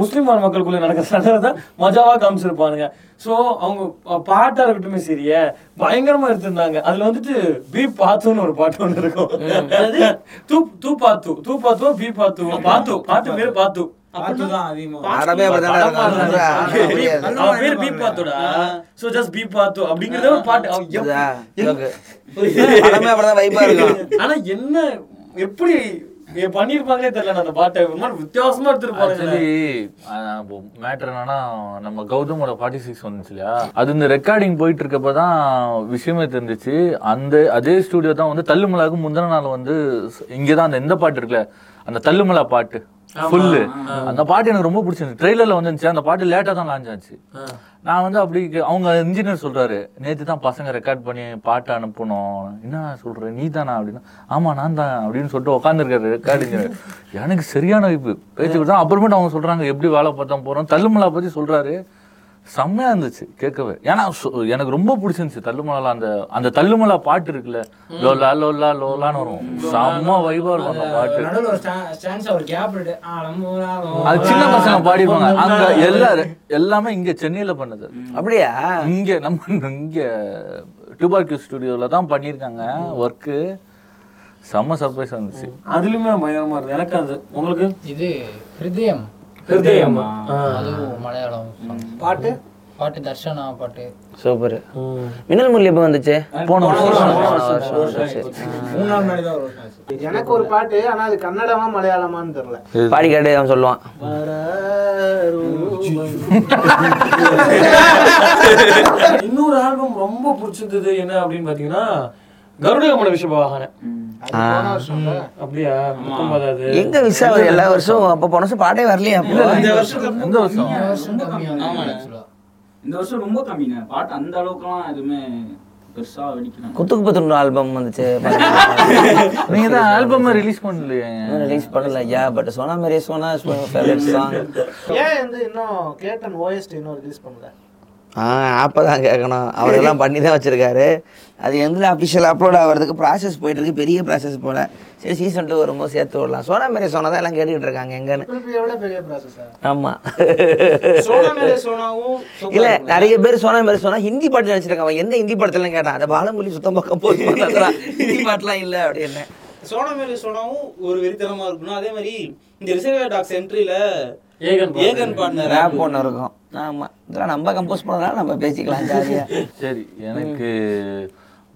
முஸ்லிம் மக்களுக்குள்ள நடக்கிற சண்டை தான் மஜாவா காமிச்சிருப்பானுங்க. சோ அவங்க பாட்டா இருக்கட்டுமே சரியே பயங்கரமா எடுத்திருந்தாங்க. அதுல வந்துட்டு பி பாத்துன்னு ஒரு பாட்டு ஒண்ணு இருக்கும். அதாவது தூ தூ பாத்து தூ பாத்து. பி பாத்து. பாத்து பாட்டு பேரு பாத்து அப்படிங்கறத ஒரு பாட்டு. ஆனா என்ன எப்படி பண்ணிருப்பாங்களே தெரியல அந்த பாட்டை வித்தியாசமா எடுத்திருப்பாங்க மேட்டர் என்னன்னா நம்ம கௌதமோட ஃபார்ட்டி சிக்ஸ் வந்துச்சு இல்லையா? அது இந்த ரெக்கார்டிங் போயிட்டு இருக்கப்ப தான் விஷயமே தெரிஞ்சிச்சு. அந்த அதே ஸ்டுடியோ தான் வந்து தள்ளுமலாக்கு முந்தின நாள் வந்து இங்கே தான் அந்த எந்த பாட்டு இருக்குல்ல அந்த தள்ளுமலா பாட்டு. ஃபுல்லு அந்த பாட்டு எனக்கு ரொம்ப பிடிச்சிருந்துச்சு. ட்ரெய்லர்ல வந்துருந்துச்சு. அந்த பாட்டு லேட்டா தான் லான்ச் ஆச்சு. நான் வந்து அப்படி அவங்க இன்ஜினியர் சொல்றாரு நேத்து தான் பசங்க ரெக்கார்ட் பண்ணி பாட்டு அனுப்பணும் என்ன சொல்ற? நீ தானா? அப்படின்னா. ஆமா நான் தான் அப்படின்னு சொல்லிட்டு உட்காந்துருக்காரு ரெக்கார்ட் இன்ஜினியர் எனக்கு சரியான வைப்பு பேச்சு தான் அப்புறமேட்டு அவங்க சொல்றாங்க எப்படி வேலை பார்த்தா போறோம்? தள்ளுமலா பத்தி சொல்றாரு. செம்மையா இருந்துச்சு கேட்கவே. ஏன்னா எனக்கு ரொம்ப பிடிச்சிருந்துச்சு தள்ளுமலா அந்த அந்த தள்ளுமலா பாட்டு இருக்குல்ல லோலா லோலா லோலான்னு வரும். செம்ம வைபா இருக்கும் அந்த பாட்டு. அது சின்ன பசங்க பாடிருப்பாங்க அங்க எல்லாரும் எல்லாமே இங்க சென்னையில பண்ணது. அப்படியா? இங்க நம்ம இங்க டியூபார்கியூ ஸ்டுடியோல தான் பண்ணியிருக்காங்க ஒர்க்கு செம்ம சர்ப்ரைஸ் இருந்துச்சு. அதுலயுமே பயங்கரமா இருந்தது. எனக்கு அது உங்களுக்கு? இது ஹிருதயம். ஹிருதயமா? அதுவும் மலையாளம். பாட்டு? பாட்டு தர்ஷனா பாட்டு. சூப்பர். மின்னல் முரளி எப்போ வந்துச்சு? போன வருஷம். எனக்கு ஒரு பாட்டு ஆனா அது கன்னடமா மலையாளமான்னு தெரியல. பாடி கேட்டு அவன் சொல்லுவான். இன்னொரு ஆல்பம் ரொம்ப பிடிச்சிருந்தது என்ன அப்படின்னு பாத்தீங்கன்னா கருடகமல விஷபவாகன. அப்படியா? எங்க விசா எல்லா வருஷம் அப்ப போன வருஷம் பாட்டே வரலையா. இந்த வருஷம். இந்த வருஷம் இந்த வருஷம். இந்த ரொம்ப கம்மிங்க. பாட்டு அந்த அளவுக்குலாம் எதுவுமே பெருசா வெடிக்கணும் குத்துக்கு பத்து ஆல்பம் வந்துச்சு. நீங்க தான் ஆல்பம் ரிலீஸ் பண்ணலையே. ரிலீஸ் பண்ணல. யா பட் சோனா மேரே சோனா ஃபேவரட் சாங் ஏன் வந்து இன்னும் கேட்டன் ஓஎஸ்டி இன்னும் ரிலீஸ் பண்ணல? ஆ ஆப்பை தான் கேட்கணும் அவரெல்லாம் பண்ணி தான் வச்சிருக்காரு. அது எந்த அஃபிஷியல் அப்லோட் ஆகிறதுக்கு ப்ராசஸ் போயிட்டு இருக்கு பெரிய ப்ராசஸ் போல. சரி சீசன் டூ வரும்போது சேர்த்து விடலாம். சோனா மேரே சோனா தான் எல்லாம் கேட்டுக்கிட்டு இருக்காங்க. எங்கன்னு? திருப்பி எவ்வளவு பெரிய ப்ராசஸா ஆமா. சோனா மேலே சோனாவும் super இல்ல. நிறைய பேர் சோனா மேரே சோனா ஹிந்தி பாட்டு நினைச்சிருக்காங்க. அவன் எந்த ஹிந்தி படத்துல கேட்டான். அந்த பாலமொழி சுத்தம் பக்கம் போய் ஹிந்தி பாட்டுலாம் இல்ல அப்படின்னு. சோனா மேலே சோனாவும் ஒரு வெறித்தனமா இருக்கணும் அதே மாதிரி இந்த ரிசர்வ் டாக்ஸ் என்ட்ரியில ஏகன் ஏகன் பாடின ரேப் ஒன்று இருக்கும். ஆமா. இதெல்லாம் நம்ம கம்போஸ் பண்ணதுனால நம்ம பேசிக்கலாம் ஜாலியா. சரி எனக்கு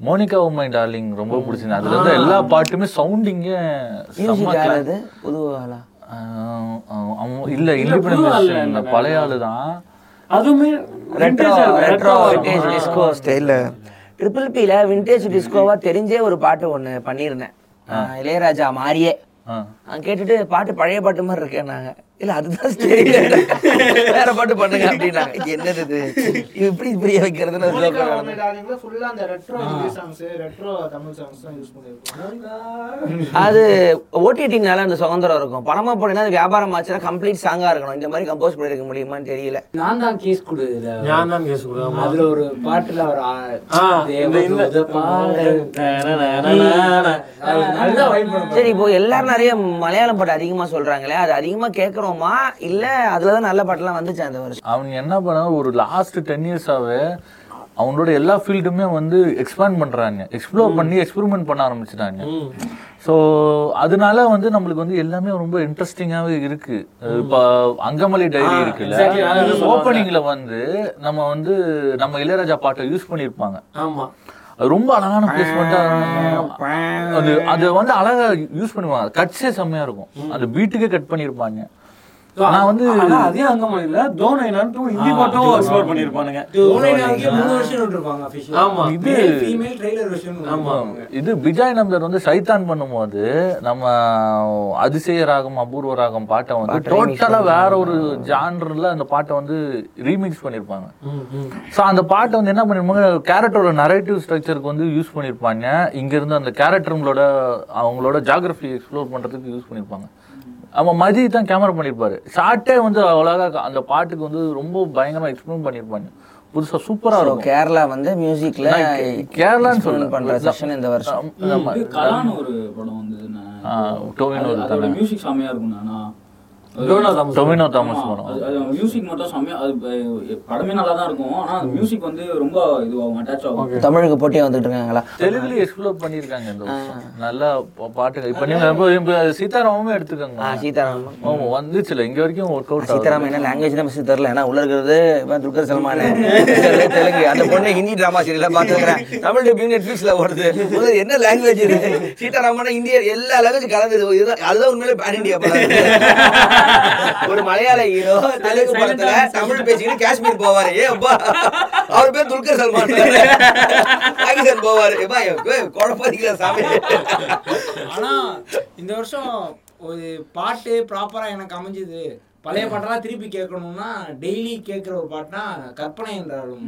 மோனிகா உமை டார்லிங் ரொம்ப பிடிச்சிருந்தது. அதுல இருந்த எல்லா பாட்டுமே சவுண்டிங்க மியூசிக் யாராவது புது ஆளா ஆஹ் அவன் அவன் இல்ல இண்டிபெண்டன்ஸ் இல்ல, பழைய ஆளு தான் அதுவுமே ரெட்ரோ. Retro vintage. டிஸ்கோ ஸ்டைல்ல ட்ரிபிள் பில விண்டேஜ் டிஸ்கோவா தெரிஞ்சே ஒரு பாட்டு ஒண்ணு பண்ணியிருந்தேன். இளையராஜா. நான் கேட்டுட்டு பாட்டு பழைய பாட்டு மாதிரி இருக்கேன் நாங்க இல்ல அதுதான் ஸ்டைல் வேற பாட்டு பண்ணுங்க அப்படின்னாங்க. இது என்னது இது? இது இப்படி புரிய வைக்கிறதுன்னு அது ஓடிடினால அந்த சுதந்திரம் இருக்கும். படமா போனீங்கன்னா அது வியாபாரம் ஆச்சுன்னா கம்ப்ளீட் சாங்கா இருக்கணும். இந்த மாதிரி கம்போஸ் பண்ணிருக்க முடியுமான்னு தெரியல. நான் தான் கேஸ் கொடு. நான் தான் கேஸ் கொடு. அதுல ஒரு பாட்டுல ஒரு. சரி இப்போ எல்லாரும் நிறைய மலையாளம் பாட்டு அதிகமா சொல்றாங்களே அது அதிகமா கேக்குறோமா இல்ல அதுலதான் நல்ல பாட்டுலாம் வந்துச்சு அந்த வருஷம்? அவன் என்ன பண்ண ஒரு லாஸ்ட் டென் இயர்ஸாவே அவனோட எல்லா ஃபீல்டுமே வந்து எக்ஸ்பேண்ட் பண்றாங்க. எக்ஸ்ப்ளோர் பண்ணி எக்ஸ்பெரிமெண்ட் பண்ண ஆரம்பிச்சிட்டாங்க. ஸோ அதனால வந்து நம்மளுக்கு வந்து எல்லாமே ரொம்ப இன்ட்ரெஸ்டிங்காகவே இருக்கு. இப்போ அங்கமலை டைரி இருக்குல்ல? ஓப்பனிங்ல வந்து நம்ம வந்து நம்ம இளையராஜா பாட்டை யூஸ் பண்ணியிருப்பாங்க. ஆமா. அது ரொம்ப அழகான பிளேஸ்மெண்ட்டா அது அது வந்து அழகா யூஸ் பண்ணுவாங்க. கட்ஸே செம்மையா இருக்கும். அந்த பீட்டுக்கே கட் பண்ணியிருப்பாங்க. நான் வந்து அதே அங்கமலையில தோனைனான்ட்டு ஹிந்தி பாட்டும் எக்ஸ்ப்ளோர் பண்ணிருப்பானுங்க. இது-. இது விஜய் நம்பர் வந்து சைத்தான் பண்ணும்போது நம்ம அதிசய ராகம் அபூர்வ ராகம் பாட்டை வந்து டோட்டலா வேற ஒரு ஜான்ரில் அந்த பாட்டை வந்து ரீமிக்ஸ் பண்ணியிருப்பாங்க. ஸோ அந்த பாட்டை வந்து என்ன பண்ணிருப்பாங்க கேரக்டரோட நரேட்டிவ் ஸ்ட்ரக்சருக்கு வந்து யூஸ் பண்ணியிருப்பாங்க. இங்க இருந்து அந்த கேரக்டருங்களோட அவங்களோட ஜாகிரபி எக்ஸ்ப்ளோர் பண்றதுக்கு யூஸ் பண்ணியிருப்பாங்க. அவன் மதி தான் கேமரா பண்ணியிருப்பாரு. ஷார்ட்டே வந்து அவ்வளோகா அந்த பாட்டுக்கு வந்து ரொம்ப பயங்கரமா எக்ஸ்பிளைன் பண்ணியிருப்பாங்க. புதுசா சூப்பரா So, இருக்கும். கேரளா வந்து கே- கேரளான்னு சொல்ல பண்ற செஷன் இந்த வருஷம். கலான்னு ஒரு படம். ஆ, டொவினோ தானே. மியூசிக் செம்மையா இருக்கும்ண்ணா. டொவினோ தாமஸ். படம். அது- மியூசிக் மட்டும் செம்மையா அது படமே நல்லா தான் இருக்கும். ஆனா அந்த மியூசிக் வந்து ரொம்ப இதுவாகும் அட்டாச் ஆகும். தமிழுக்கு போட்டியா வந்துட்டு இருக்காங்களா? தெலுங்குல எக்ஸ்ப்ளோர் பண்ணிருக்காங்க இந்த வருஷம். நல்லா பா- பாட்டுங்க இப்ப நீங்க சீதாராமமே எடுத்துக்கோங்க. ஆ, சீதாராமன் ஆமா வந்துச்சுல. இங்க வரைக்கும் ஒர்க் அவுட் சீதாராமன் என்ன லாங்குவேஜ் தான் மிஸ் தெரியல ஏன்னா உள்ள இருக்கிறது துல்கர் சல்மான். தெலுங்கு. அந்த பொண்ணு ஹிந்தி டிராமா சீரியல பாத்துக்கிறேன் தமிழ் டப்பிங் நெட்ஃபிளிக்ஸ்ல ஓடுது. முதல்ல என்ன லாங்குவேஜ் இது? சீதாராமன் இந்தியா எல்லா லாங்குவேஜ் கலந்தது இதுதான் அதுதான் உண்மையிலே பேன் இந்தியா ஒரு மலையாள ஹீரோ தெலுங்கு படத்துல தமிழ் பேசிக்கிட்டு காஷ்மீர் போவாரு. ஏ அப்பா அவர் பேர் துல்கர் சல்மான். பாகிஸ்தான் போவாரு. ஏப்பா, குழப்பாதீங்களா சாமி. ஆனா இந்த வருஷம் ஒரு பாட்டு ப்ராப்பரா எனக்கு அமைஞ்சது. பழைய பாட்டெல்லாம் திருப்பி கேட்கணும்னா டெய்லி கேட்கிற ஒரு பாட்டுனா கற்பனை என்றாலும்?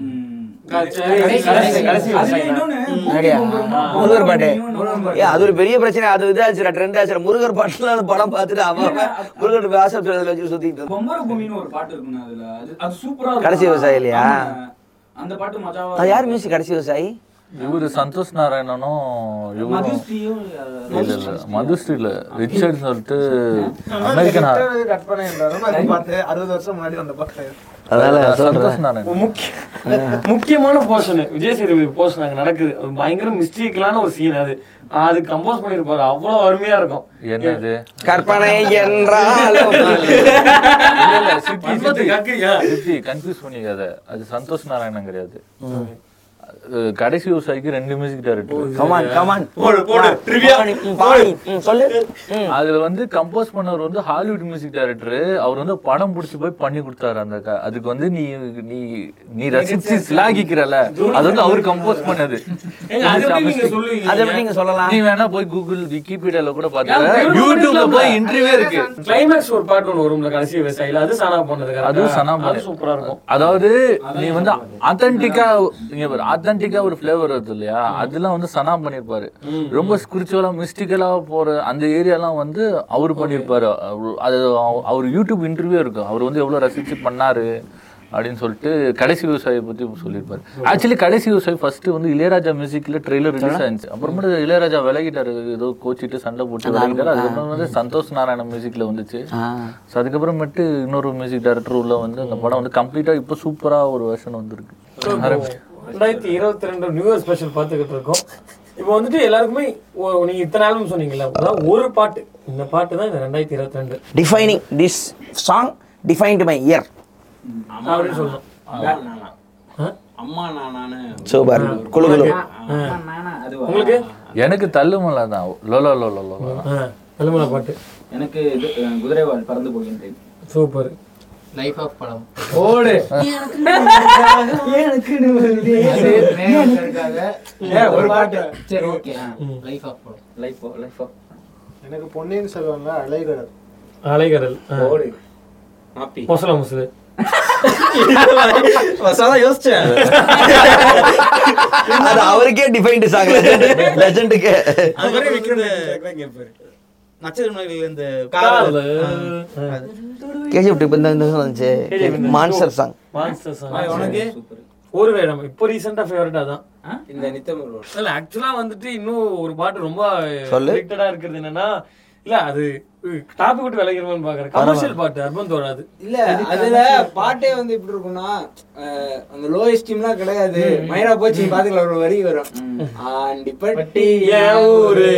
முருகர் பாட்டு. அது ஒரு பெரிய பிரச்சனை. அது இதாச்சுடா ட்ரெண்ட் முருகர் பாட்டுலாம் அந்த படம் பார்த்துட்டு அவன் முருகர் வாசல் வச்சு சுத்திட்டு ஒரு பாட்டு அதுல. அது சூப்பரா கடைசி விவசாயி இல்லையா? ஆமாண்ணே. அந்த பாட்டு மஜாவா அது யார் மியூசிக் கடைசி விவசாயி? இவரு சந்தோஷ் நாராயணனும் இவரும் மதுஸ்ரீயும் இல்ல இல்ல மதுஸ்ரீ இல்ல ரிச்சர்ட் சொல்லிட்டு அமெரிக்கன் அறுபது வருஷம் முன்னாடி வந்த பாட்டு அதனால சந்தோஷ் நாராயணன். முக்கிய முக்கியமான போர்ஷன் விஜய் சேதுபதி போர்ஷன் அங்க நடக்குது. பயங்கர மிஸ்டேக்கலான ஒரு சீன் அது. அது கம்போஸ் பண்ணிருப்பாரு அவ்வளவு அருமையா இருக்கும். என்னது? கற்பனை? சிட்டி கன்ஃபியூஸ் பண்ணிக்காத. அது சந்தோஷ் நாராயணன் கிடையாது. அது கடைசி விவசாயிக்கு ரெண்டு மியூசிக் டைரக்டர் கமான் கமான் போடு, போடு. பாடி. ம், சொல்லு. அதுல வந்து கம்போஸ் பண்ணவர் வந்து ஹாலிவுட் மியூசிக் டைரக்டர் அவர் வந்து படம் பிடிச்சி போய் பண்ணி கொடுத்தாரு அந்த அதுக்கு வந்து நீ நீ நீ ரசிச்சு சிலாகிக்கிறல அது வந்து அவர் கம்போஸ் பண்ணது. அது எப்படி நீங்க? அதை நீங்க சொல்லலாம்? நீ வேணா போய் கூகுள் விக்கிபீடியால கூட வெறும் யூடியூப்ல போய். இன்டர்வியூ இருக்கு. கிளைமேக்ஸ் ஒரு பாட்டு ஒன்று வரும்ல கடைசி விவசாயில அது சனா பண்ணது ஆ? அதுவும் சனா அது சூப்பரா இருக்கும். அதாவது நீ வந்து ஆத்தென்டிக்கா ஆத்தென்டிக்கா ஒரு ஃபிளேவர் வருது இல்லையா? அதெல்லாம் வந்து சனா பண்ணிருப்பாரு. ரொம்ப ஸ்பிரிச்சுவலா மிஸ்டிக்கலா போற அந்த ஏரியாலாம் வந்து அவர் பண்ணிருப்பாரு. அவரு- அது அவ- அவர் யூடியூப் இன்டர்வியூ இருக்கு அவர் வந்து எவ்வளவு ரசிச்சு பண்ணாரு அப்படின்னு சொல்லிட்டு கடைசி விவசாயியை பத்தி சொல்லியிருப்பாரு ஆக்சுவலி கடைசி விவசாயி ஃபர்ஸ்ட் வந்து இளையராஜா மியூசிக்ல ட்ரெய்லர் ரிலீஸ் ஆயிருச்சு அப்புறமேட்டு இளையராஜா விலகிட்டாரு. ஏதோ கோச்சிட்டு சண்டை போட்டு விலகிட்டாரு. அதுக்கப்புறம் வந்து சந்தோஷ் நாராயணன் மியூசிக்ல வந்துச்சு. ஸோ அதுக்கப்புறமேட்டு இன்னொரு மியூசிக் டைரக்டர் உள்ள வந்து அந்த படம் வந்து கம்ப்ளீட்டா இப்போ சூப்பரா ஒரு வெர்ஷன் வந்திருக்கு. ரெண்டாயிரத்தி இருபத்தி ரெண்டு நியூ இயர் ஸ்பெஷல் பார்த்துக்கிட்டு இருக்கோம். இப்போ வந்துட்டு எல்லாருக்குமே நீங்க இத்தனை ஆல்பம் சொன்னீங்கல்ல அதாவது ஒரு பாட்டு. இந்த பாட்டு தான் இந்த ரெண்டாயிரத்தி இருபத்தி ரெண்டு defining this song defined my year அப்படின்னு அம்மா நானானு சூப்பர். குழு உங்களுக்கு? எனக்கு தள்ளுமலை தான். லோலோ லோலோ பாட்டு. எனக்கு குதிரைவால் பறந்து போகின்றேன் சூப்பர். லைஃப் ஆஃப் படம். ஓடு. அது மேகத்திற்காக ஏன் ஒரு பாட்டு. சரி ஓகே லைஃப் ஆஃப் படம். லைஃப் லைஃப் எனக்கு பொன்னியின் செல்வன்ல அலைகடல். அலைகடல். ஓடு. மாப்பி மொசல அவருக்கே டிஃபைன்டு சாங் லெஜெண்டுக்கே கேஜிஎஃப் இந்த இந்த song வந்துச்சு மான்ஸ்டர் சாங். Monster song. உனக்கு? ஒரு வேடம். இப்போ ரீசெண்டா ஃபேவரட் அதான். இந்த நித்தம் இல்ல ஆக்சுவலா வந்துட்டு இன்னும் ஒரு பாட்டு ரொம்ப. ரிலேட்டடா இருக்கிறது என்னன்னா இல்ல அது டாபிக் விட்டு விளைகிறோம்னு பாக்குறேன். கமர்ஷியல் பாட்டு அர்பன் தோறாது இல்ல அதுல பாட்டே வந்து எப்படி இருக்கும்னா அந்த லோயஸ்ட் டீம்லாம் கிடையாது. மயிரா போச்சு பாத்துக்கல ஒரு வரி வரும். ஆண்டிப்பட்டி என் ஊரு.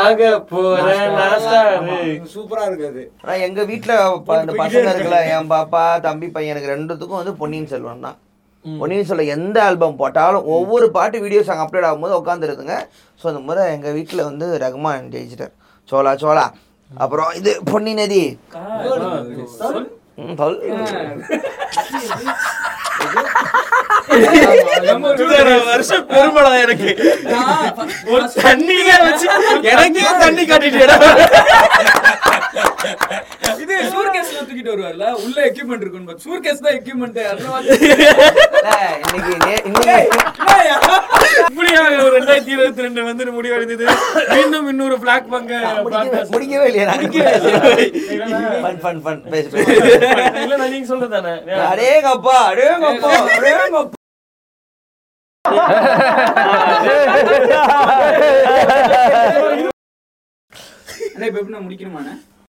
ஆக போற நாசாரு சூப்பரா இருக்காது ஆனா எங்க வீட்ல ப- இந்த பசங்க இருக்குல்ல என் பாப்பா தம்பி பையன் எனக்கு ரெண்டுத்துக்கும் வந்து பொன்னியின் செல்வன் தான் பொன்னியின் செல்வன் எந்த ஆல்பம் போட்டாலும் ஒவ்வொரு பாட்டு வீடியோ சாங் அப்லோட் ஆகும்போது உட்காந்துருக்குங்க ஸோ அந்த முறை எங்க வீட்ல வந்து ரகுமான் ஜெயிச்சிட்டார் சோலா சோலா அப்புறம் இது பொன்னி நதி. வருஷம் பெருமளா எனக்கு ஒரு தண்ணியில வச்சு எனக்கே தண்ணி காட்டிட்டு இது சூர்கேஸ்ல தூக்கிட்டு வருவார்ல உள்ள எக்யூப்மெண்ட் இருக்கும் சூர்கேஸ் தான் எக்யூப்மெண்ட் இல்ல, இன்னைக்கு நே- இன்னைக்கு இப்படியா ஒரு ரெண்டாயிரத்தி இருபத்தி ரெண்டு வந்து முடிவடைந்தது மீண்டும் இன்னொரு பிளாக் பங்க முடிக்கவே இல்லையா இல்ல நீங்க சொல்றதானே அடேங்கப்பா அடேங்கப்பா அடேங்கப்பா இப்ப எப்படி நான் முடிக்கணுமாண்ணே